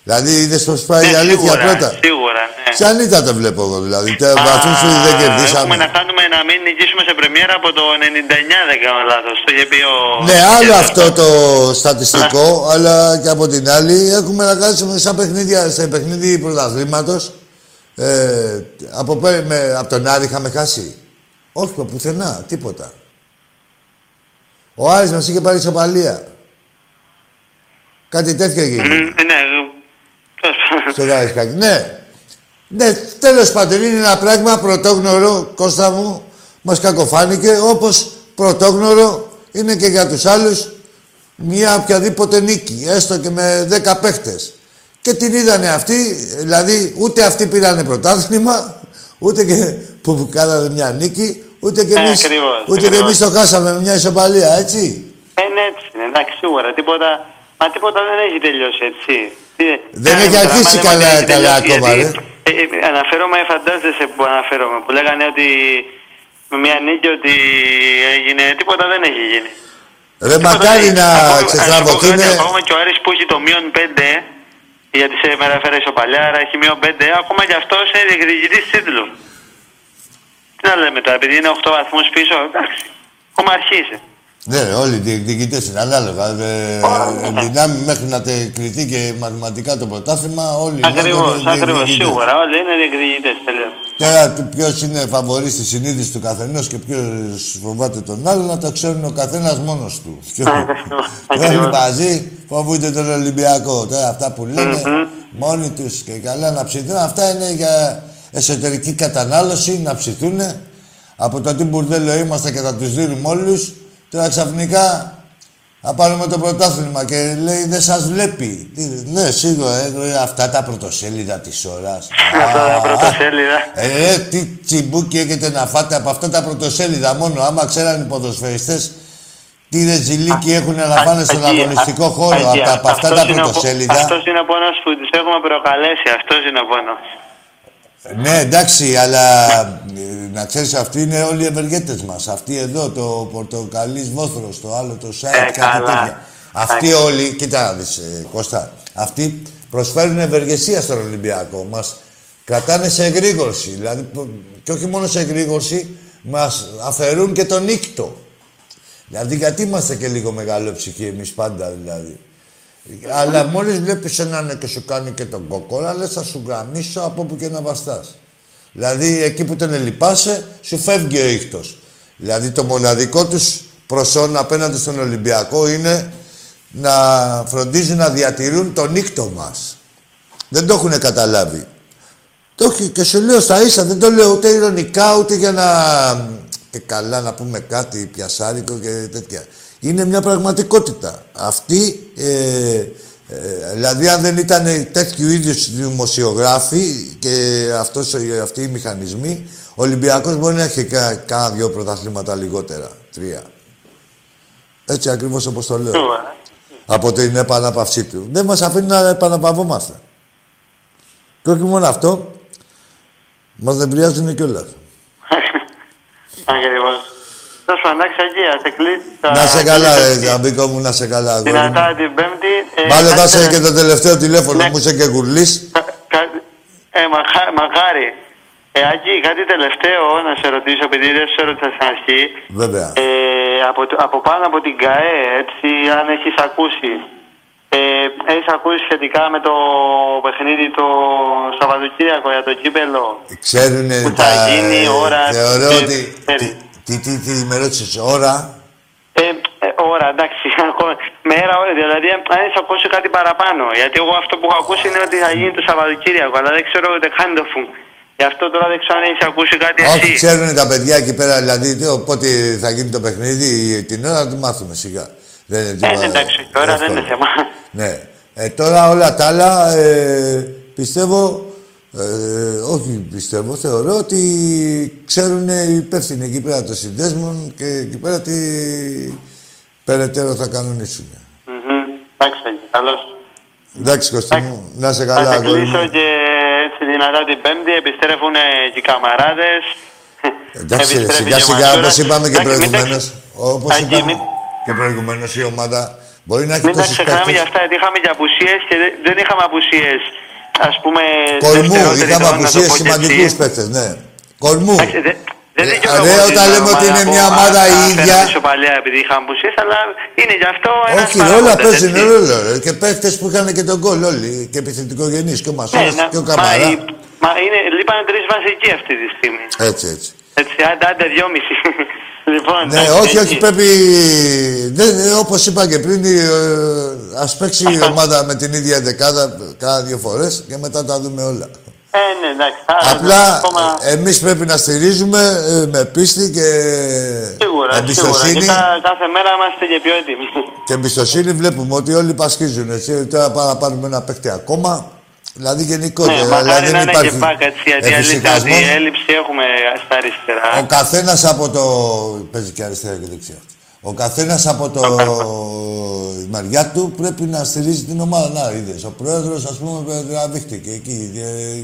Speaker 1: Δηλαδή είδε πώ πάει η
Speaker 11: Ναι,
Speaker 1: αλήθεια
Speaker 11: σίγουρα,
Speaker 1: πρώτα.
Speaker 11: Σίγουρα, ναι.
Speaker 1: Σαν ήττα το βλέπω εγώ δηλαδή. Τε βαθμού που δεν
Speaker 11: Έχουμε
Speaker 1: κερδίσαμε.
Speaker 11: να κάνουμε να μην νικήσουμε σε πρεμιέρα από το 99, δεν κάνω λάθος. Το είχε πει ο...
Speaker 1: Ναι, άλλο αυτό το στατιστικό, αλλά και από την άλλη έχουμε να κάνουμε σαν παιχνίδια, σε παιχνίδι πρωταθλήματος. Ε, από, πέ- με, από τον Άρη είχαμε χάσει. Όχι, από πουθενά, τίποτα. Ο Άρης μας είχε πάρει ισοπαλία. Κάτι τέτοιο έγινε.
Speaker 11: Μ, Ναι, τέλος πάντων.
Speaker 1: Στο Γάρισκακι. Ναι. Ναι, τέλος πάντων είναι ένα πράγμα πρωτόγνωρο, Κώστα μου, μας κακοφάνηκε, όπως πρωτόγνωρο είναι και για τους άλλους μια οποιαδήποτε νίκη, έστω και με 10 παίχτες. Και την είδανε αυτοί, δηλαδή ούτε αυτοί πήρανε πρωτάθλημα, ούτε και που κάνανε μια νίκη, ούτε και
Speaker 11: Ε,
Speaker 1: εμείς,
Speaker 11: ακριβώς,
Speaker 1: ούτε και
Speaker 11: ακριβώς.
Speaker 1: εμείς το χάσαμε με μια ισοπαλία, έτσι.
Speaker 11: Ε, ναι, έτσι είναι, εντάξει, σίγουρα. Τίποτα, μα τίποτα δεν έχει τελειώσει, έτσι. Τι-
Speaker 1: Δεν
Speaker 11: ε,
Speaker 1: έχει
Speaker 11: πράγμα
Speaker 1: αρχίσει
Speaker 11: δεν
Speaker 1: καλά-
Speaker 11: έχει
Speaker 1: καλά
Speaker 11: τελειώσει,
Speaker 1: ακόμα,
Speaker 11: γιατί, ε, ε, αναφέρομαι, φαντάζεσαι που αναφέρομαι, που λέγανε ότι με μια νίκη ότι έγινε, τίποτα δεν έχει γίνει.
Speaker 1: Ρε μακάρι να
Speaker 11: Ακόμα-
Speaker 1: ξεστραβωθούν.
Speaker 11: ας σου πω κάτι, Ακόμα και ο Άρης που έχει το μείον 5, γιατί σε μεταφέρει ισοπαλιά, άρα έχει μείον 5, ακόμα και αυτός είναι διεκδικητής τίτλου. Τι να λέμε τώρα, επειδή είναι 8 βαθμούς πίσω, εντάξει, ακόμα αρχίζει.
Speaker 1: Ναι, ρε, όλοι οι διεκδικητέ είναι ανάλογα. Ε, εν δυνάμει μέχρι να τε κρυθεί και μαθηματικά το πρωτάθλημα, όλοι είναι
Speaker 11: Ακριβώς,
Speaker 1: διεκδικητές.
Speaker 11: ακριβώς, σίγουρα, όλοι είναι διεκδικητές, τελείως.
Speaker 1: Τώρα ποιος είναι φαβορής στη συνείδησης του καθενός και ποιος φοβάται τον άλλο, να το ξέρουν ο καθένας μόνος του. Όλοι
Speaker 11: Ακριβώς.
Speaker 1: μαζί φοβούνται τον Ολυμπιακό. Τώρα αυτά που λένε μόνοι τους και καλά να ψηθούν, αυτά είναι για εσωτερική κατανάλωση, να ψηθούν. Από το τι μπουρδέλο είμαστε και θα τους δίνουμε όλους. Τώρα ξαφνικά θα πάρουμε το πρωτάθλημα και λέει δεν σας βλέπει. Τι, ναι, σίγουρα, ε, αυτά τα πρωτοσέλιδα της ώρας.
Speaker 11: Αυτά τα
Speaker 1: Α,
Speaker 11: πρωτοσέλιδα.
Speaker 1: ε, τι τσιμπούκι έχετε να φάτε από αυτά τα πρωτοσέλιδα μόνο. Άμα ξέραν οι ποδοσφαιριστές τι ρετζιλίκι έχουν να φάνε στον
Speaker 11: Αγγί,
Speaker 1: αγωνιστικό
Speaker 11: α-
Speaker 1: χώρο
Speaker 11: Αγγί,
Speaker 1: από, τα- από αυτά
Speaker 11: αυτός
Speaker 1: τα
Speaker 11: είναι ο πο-
Speaker 1: πρωτοσέλιδα.
Speaker 11: Αυτός είναι ο πόνος που τους έχουμε προκαλέσει, αυτός είναι ο πόνος.
Speaker 1: Ναι, εντάξει, αλλά ε, να ξέρεις, αυτοί είναι όλοι οι ευεργέτες μας. Αυτοί εδώ, το πορτοκαλής βόθρος, το άλλο, το σάιτ,
Speaker 11: Ε,
Speaker 1: κάτι
Speaker 11: καλά.
Speaker 1: τέτοια. Αυτοί όλοι, κοίτα να δεις, ε, Κώστα, αυτοί προσφέρουν ευεργεσία στον Ολυμπιακό. Μας κρατάνε σε εγρήγορση. Δηλαδή, πο- και όχι μόνο σε εγρήγορση, μας αφαιρούν και τον νύκτο. Δηλαδή, γιατί είμαστε και λίγο μεγαλόψυχοι εμείς πάντα, δηλαδή. Αλλά μόλις βλέπεις έναν και σου κάνει και τον κόκορα, λες θα σου γραμμίσω από όπου και να βαστάς. Δηλαδή, εκεί που τον ελυπάσαι, σου φεύγει ο ήχτος. Δηλαδή, το μοναδικό τους προσόν απέναντι στον Ολυμπιακό είναι να φροντίζουν να διατηρούν τον ήκτο μας. Δεν το έχουν καταλάβει. Το έχει και σου λέω στα ίσα, δεν το λέω ούτε ηρωνικά, ούτε για να... και καλά να πούμε κάτι πιασάρικο και τέτοια. Είναι μια πραγματικότητα. Αυτή, ε, ε, δηλαδή αν δεν ήταν τέτοιου είδου δημοσιογράφοι και αυτός, αυτοί οι μηχανισμοί, ο Ολυμπιακός μπορεί να έχει κα- κάνα δυο πρωταθλήματα λιγότερα. Τρία. Έτσι ακριβώς όπως το λέω.
Speaker 11: Σίγουρα.
Speaker 1: Από την επαναπαυσή του. Δεν μας αφήνει να επαναπαυόμαστε. Και όχι μόνο αυτό, μας νευριάζουν κιόλας.
Speaker 11: Ακριβώς. Τέλος πάντων, εντάξει, Αγγί, ας σε κλείσει.
Speaker 1: Να σε καλά, ρε Ζαμπίκο μου, να σε καλά. αγόρι μου.
Speaker 11: Δυνατά την Πέμπτη. ε,
Speaker 1: Μάλλον θα
Speaker 11: κάτι
Speaker 1: είσαι
Speaker 11: τε-
Speaker 1: και το τελευταίο τηλέφωνο
Speaker 11: Ναι.
Speaker 1: μου, είσαι και γουρλής.
Speaker 11: κα- Ε, μαχα- μακάρι. Ε, Αγγί, κάτι τελευταίο να σε ρωτήσω, επειδή δεν σε έρωτησα στην αρχή.
Speaker 1: Βέβαια.
Speaker 11: Ε, από, το- από πάνω από την ΚΑΕ, έτσι, αν έχεις ακούσει. Ε, έχεις ακούσει σχετικά με το παιχνίδι το Σαββατοκύριακο για το κύπελο;
Speaker 1: Ξέρουνε
Speaker 11: Που
Speaker 1: τα...
Speaker 11: θα γίνει ώρα...
Speaker 1: Θεωρώ
Speaker 11: και-
Speaker 1: ότι...
Speaker 11: ξέρει.
Speaker 1: Τι, τι, τι με ρώτησες, ώρα;
Speaker 11: Ε, ε, ώρα, εντάξει. ακόμα- Μέρα, ώρα, δηλαδή αν έχει ακούσει κάτι παραπάνω. Γιατί εγώ αυτό που έχω ακούσει είναι ότι θα γίνει το Σαββατοκύριακο, αλλά δεν ξέρω ούτε καν το φου. Γι' αυτό τώρα δεν ξέρω αν έχεις ακούσει κάτι
Speaker 1: Όχι,
Speaker 11: εσύ.
Speaker 1: ξέρουν τα παιδιά εκεί πέρα, δηλαδή τι, πότε θα γίνει το παιχνίδι, την ώρα να τη μάθουμε σιγά. Δεν είναι
Speaker 11: Ε,
Speaker 1: τίποτα
Speaker 11: εντάξει, τώρα δεν είναι
Speaker 1: εύκολο.
Speaker 11: θέμα.
Speaker 1: Ναι. Ε, τώρα όλα τα άλλα ε, πιστεύω, ε, όχι πιστεύω, θεωρώ ότι ξέρουν οι υπεύθυνοι εκεί πέρα των συνδέσμων και εκεί πέρα τι περαιτέρω θα κανονίσουν.
Speaker 11: Μμμ. Εντάξει, καλώς.
Speaker 1: Εντάξει, Κωστή μου, να σε καλά,
Speaker 11: Θα σε
Speaker 1: αγόρι μου.
Speaker 11: κλείσω και έτσι δυνατά την Πέμπτη. Επιστρέφουν ε, και οι καμαράδες.
Speaker 1: Εντάξει, ρε,
Speaker 11: Επιστρέφει
Speaker 1: σιγά
Speaker 11: και ο
Speaker 1: σιγά,
Speaker 11: Μασούρας.
Speaker 1: όπως είπαμε και
Speaker 11: Εντάξει, μην τα
Speaker 1: προηγουμένως. Όπως
Speaker 11: Αγγί,
Speaker 1: είπαμε
Speaker 11: μην-
Speaker 1: και προηγουμένως η ομάδα μπορεί να έχει
Speaker 11: Μην τα
Speaker 1: τόσους
Speaker 11: ξεχνάμε
Speaker 1: παίκτες.
Speaker 11: για αυτά, γιατί είχαμε και απουσίες και δεν- δεν είχαμε απουσίες. Ας πούμε,
Speaker 1: Κορμού,
Speaker 11: δευτερότερη
Speaker 1: είχαμε
Speaker 11: τώρα, να το
Speaker 1: απουσίες
Speaker 11: πω και
Speaker 1: σημαντικούς
Speaker 11: έτσι.
Speaker 1: παίκτες, ναι. Κορμού.
Speaker 11: Εντάξει, δεν- Δεν
Speaker 1: Ε,
Speaker 11: δικαιολογώ
Speaker 1: ρε,
Speaker 11: την
Speaker 1: όταν λέμε ότι είναι
Speaker 11: από-
Speaker 1: μια ομάδα η
Speaker 11: α,
Speaker 1: ίδια-
Speaker 11: φέραμε ισοπαλία επειδή είχαμε απουσίες, αλλά είναι γι' αυτό ένας
Speaker 1: Όχι, ρε, όλα
Speaker 11: παράγοντας,
Speaker 1: παίζουν
Speaker 11: έτσι.
Speaker 1: ρόλο. ρε. Και παίχτες που είχαν και τον γκολ όλοι. Και επιθετικογενείς και ο
Speaker 11: Ναι,
Speaker 1: Μασούρας
Speaker 11: να-
Speaker 1: και ο
Speaker 11: μα,
Speaker 1: Καμαρά.
Speaker 11: η- μα είναι, λείπανε τρεις βασικοί αυτή τη στιγμή.
Speaker 1: Έτσι, έτσι.
Speaker 11: Έτσι, άντε, άντε, δυόμιση. Λοιπόν,
Speaker 1: Ναι,
Speaker 11: εντάξει,
Speaker 1: όχι, όχι,
Speaker 11: εκεί.
Speaker 1: πρέπει. Δεν, ε, όπως είπα και πριν, ε, ας παίξει η ομάδα με την ίδια δεκάδα κάνα δύο φορές και μετά τα δούμε όλα.
Speaker 11: Ε, ναι, εντάξει. άρα,
Speaker 1: Απλά
Speaker 11: ακόμα-
Speaker 1: εμείς πρέπει να στηρίζουμε ε, με πίστη και
Speaker 11: Σίγουρα, σίγουρα.
Speaker 1: εμπιστοσύνη.
Speaker 11: Και κα- κάθε μέρα είμαστε και πιο έτοιμοι.
Speaker 1: Και εμπιστοσύνη βλέπουμε ότι όλοι πασχίζουν. Έτσι. Τώρα πάμε να πάρουμε ένα παίχτη ακόμα. Δηλαδή γενικότερα.
Speaker 11: Ναι,
Speaker 1: δηλαδή
Speaker 11: μακάρι να
Speaker 1: δεν
Speaker 11: είναι και
Speaker 1: υπάρχει
Speaker 11: μπακ, έτσι, γιατί αλήθεια ότι
Speaker 1: εφησυχασμός.
Speaker 11: η έλλειψη έχουμε στα αριστερά.
Speaker 1: Ο καθένας από το. Παίζει και αριστερά και δεξιά. Ο καθένας από το η μεριά του πρέπει να στηρίζει την ομάδα. Να, είδες. Ο πρόεδρος, ας πούμε, τραβήχτηκε εκεί.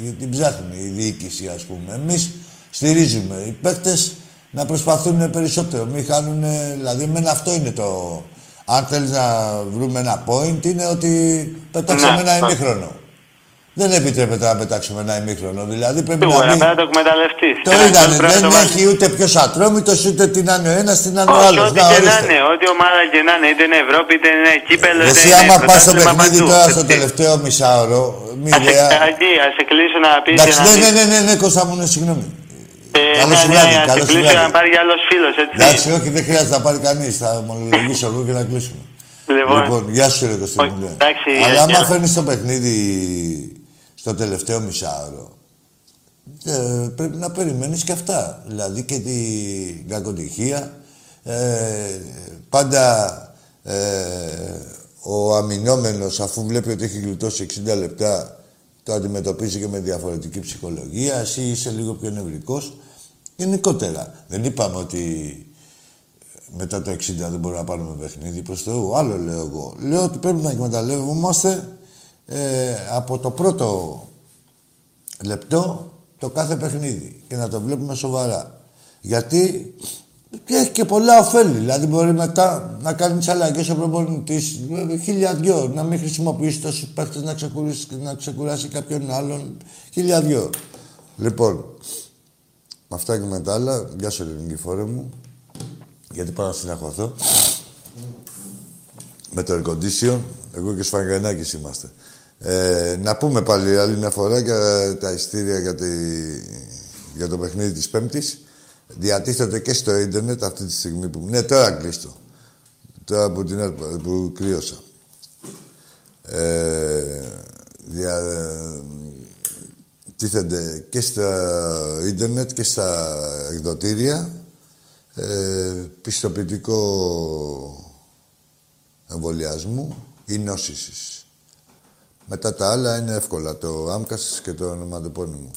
Speaker 1: ε, Την ψάχνει η διοίκηση, ας πούμε. Εμείς στηρίζουμε. Οι παίκτες να προσπαθούν περισσότερο. Μην χάνουν. Δηλαδή, εμένα αυτό είναι το. Αν θέλεις να βρούμε ένα point, είναι ότι πετάξαμε
Speaker 11: Ναι,
Speaker 1: ένα
Speaker 11: αυτό.
Speaker 1: ημίχρονο. Δεν επιτρέπεται να πετάξουμε ένα ημίχρονο. Δηλαδή πρέπει
Speaker 11: Σίγουρα,
Speaker 1: να μην...
Speaker 11: πρέπει να το εκμεταλλευτεί.
Speaker 1: Το είδανε, δεν έχει ούτε ποιος ατρόμητος, ούτε τι να είναι ο ένας, τι να είναι ο
Speaker 11: Όχι,
Speaker 1: άλλος.
Speaker 11: ό,τι και να είναι, ό,τι ομάδα και να είναι, είτε είναι Ευρώπη, είτε είναι κύπελο, είτε
Speaker 1: Εσύ
Speaker 11: είναι
Speaker 1: άμα πας στο
Speaker 11: πρωτάθλημα,
Speaker 1: παιχνίδι
Speaker 11: παντού,
Speaker 1: τώρα στο
Speaker 11: έτσι.
Speaker 1: τελευταίο μισάωρο, μη
Speaker 11: Ας σε-
Speaker 1: ιδέα.
Speaker 11: Εκεί, ας σε κλείσω να πεις
Speaker 1: Εντάξει,
Speaker 11: και να
Speaker 1: ναι, ναι,
Speaker 11: πεις.
Speaker 1: ναι, ναι, ναι, Κώστα μου, ναι, συγγνώμη.
Speaker 11: Ε,
Speaker 1: Καλώς
Speaker 11: ναι,
Speaker 1: βράδυ,
Speaker 11: ναι, ας σε
Speaker 1: καλώς
Speaker 11: κλείσω
Speaker 1: βράδυ.
Speaker 11: να πάρει κι άλλος φίλος, έτσι.
Speaker 1: Εντάξει, όχι, δεν χρειάζεται να πάρει κανείς. Θα ομολογήσω εγώ και να κλείσουμε.
Speaker 11: Λοιπόν.
Speaker 1: Λοιπόν, γεια σου, ρε Κωστή μου. ναι.
Speaker 11: εντάξει,
Speaker 1: Αλλά
Speaker 11: γεια.
Speaker 1: άμα φέρνεις το παιχνίδι στο τελευταίο μισάωρο, ε, πρέπει να περιμένεις και αυτά. Δηλαδή και την κακοτυχία. Ε, πάντα ε, ο αμυνόμενος, αφού βλέπει ότι έχει γλιτώσει 60 λεπτά, το αντιμετωπίζει και με διαφορετική ψυχολογία. Εσύ είσαι λίγο πιο νευρικός. Γενικότερα. Δεν είπαμε ότι μετά το 60 δεν μπορούμε να πάρουμε παιχνίδι προς Θεού. Άλλο λέω εγώ. Λέω ότι πρέπει να εκμεταλλεύομαστε ε, από το πρώτο λεπτό το κάθε παιχνίδι και να το βλέπουμε σοβαρά. Γιατί και έχει και πολλά ωφέλη. Δηλαδή μπορεί μετά να κάνεις τι αλλαγές ο προπονητής. Χίλια δυο. Να μην χρησιμοποιήσει τόσους παίχτες να, ξεκουράσει, να ξεκουράσει κάποιον άλλον. Χίλια δυο. Λοιπόν, με αυτά και με τα άλλα, γεια σου ελληνική φόρε μου. Γιατί πάω να συναχωθώ. Με το air condition. Εγώ και ο Σφαγγανάκης είμαστε. Ε, να πούμε πάλι άλλη μια φορά για τα ειστήρια για, τη, για το παιχνίδι της Πέμπτης. Διατίθεται και στο ίντερνετ αυτή τη στιγμή που... Ναι, τώρα κλείστο. Τώρα που, την, έρπα- που κρύωσα. Ε, δια, τίθενται και στα ίντερνετ και στα εκδοτήρια ε, πιστοποιητικό εμβολιασμού ή νόσησης. Μετά τα άλλα είναι εύκολα, το άμκας και το ονοματεπώνυμο.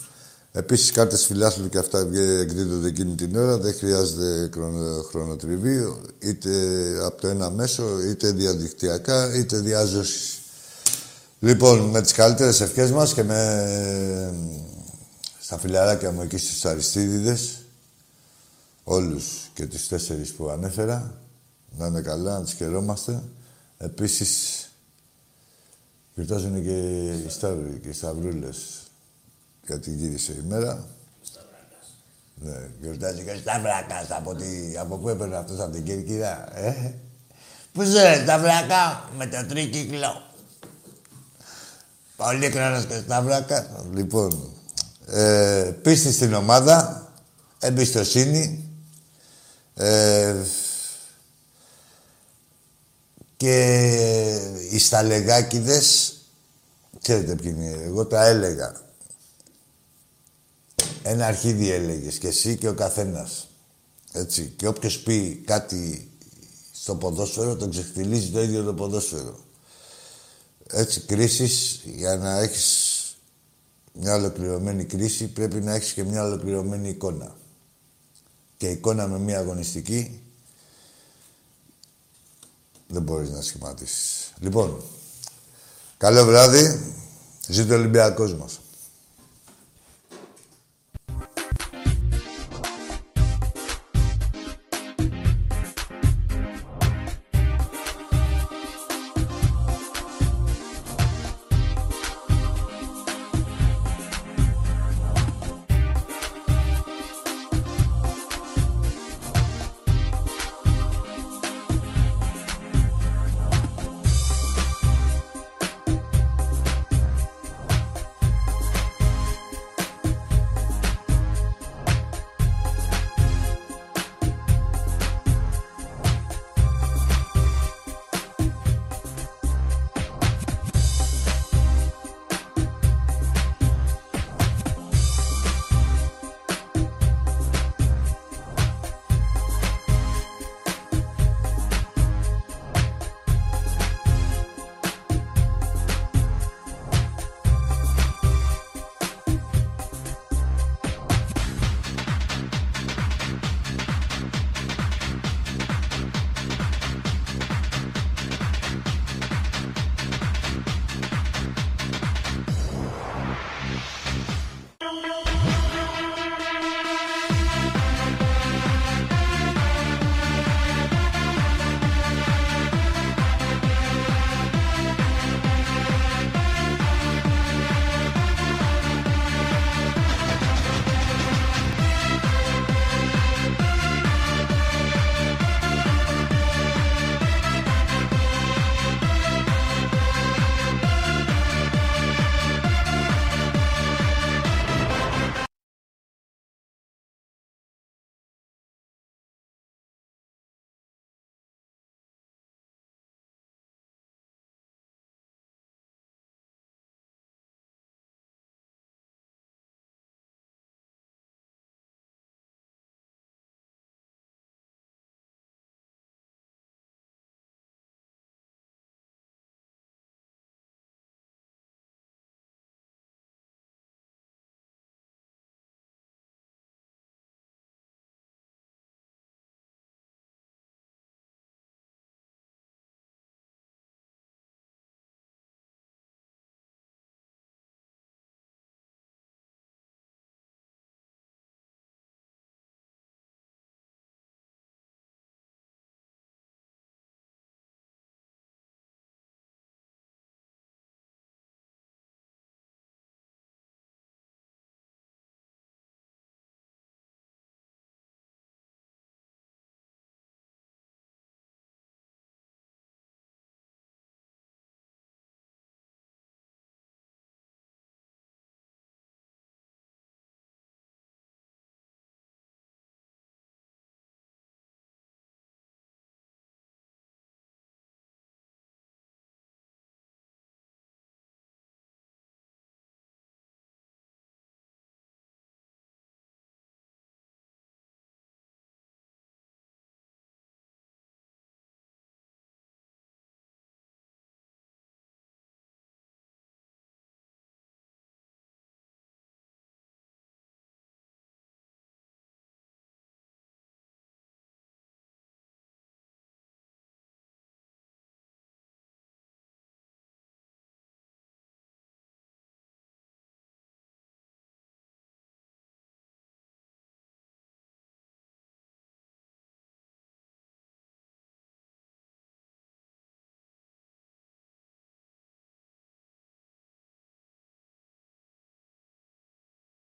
Speaker 1: Επίσης, κάρτες φιλάθλου και αυτά βγε- εκδίδονται εκείνη την ώρα. Δεν χρειάζεται χρονο- χρονοτριβή, είτε από το ένα μέσο, είτε διαδικτυακά, είτε διαζώσεις. Λοιπόν, με τις καλύτερες ευχές μας και με στα φιλαράκια μου εκεί στους Αριστίδιδες, όλους και τους τέσσερις που ανέφερα, να είναι καλά, να τους χαιρόμαστε. Επίσης, γιορτάζουν και οι Σταύροι και οι Σταυρούλες, γιατί γύρισε η μέρα. Ναι, γιορτάζει και ο Σταυράκας από, τη... από πού έπαιρνε αυτός από την Κέρκυρα, ε. Πού είσαι, Σταυράκας, με το τρίκυκλο. Πολύ χρόνος και Σταυράκας. Λοιπόν, ε, πίστη στην ομάδα, εμπιστοσύνη, Ε, και οι σταλεγάκιδες, ξέρετε ποιοι είναι, εγώ τα έλεγα. Ένα αρχίδι έλεγες και εσύ και ο καθένας. Έτσι. Και όποιος πει κάτι στο ποδόσφαιρο, τον ξεχτυλίζει το ίδιο το ποδόσφαιρο. Έτσι, κρίσεις, για να έχεις μια ολοκληρωμένη κρίση, πρέπει να έχεις και μια ολοκληρωμένη εικόνα. Και εικόνα με μια αγωνιστική δεν μπορείς να σχηματίσεις. Λοιπόν, καλό βράδυ. Ζήτω ο Ολυμπιακός μας.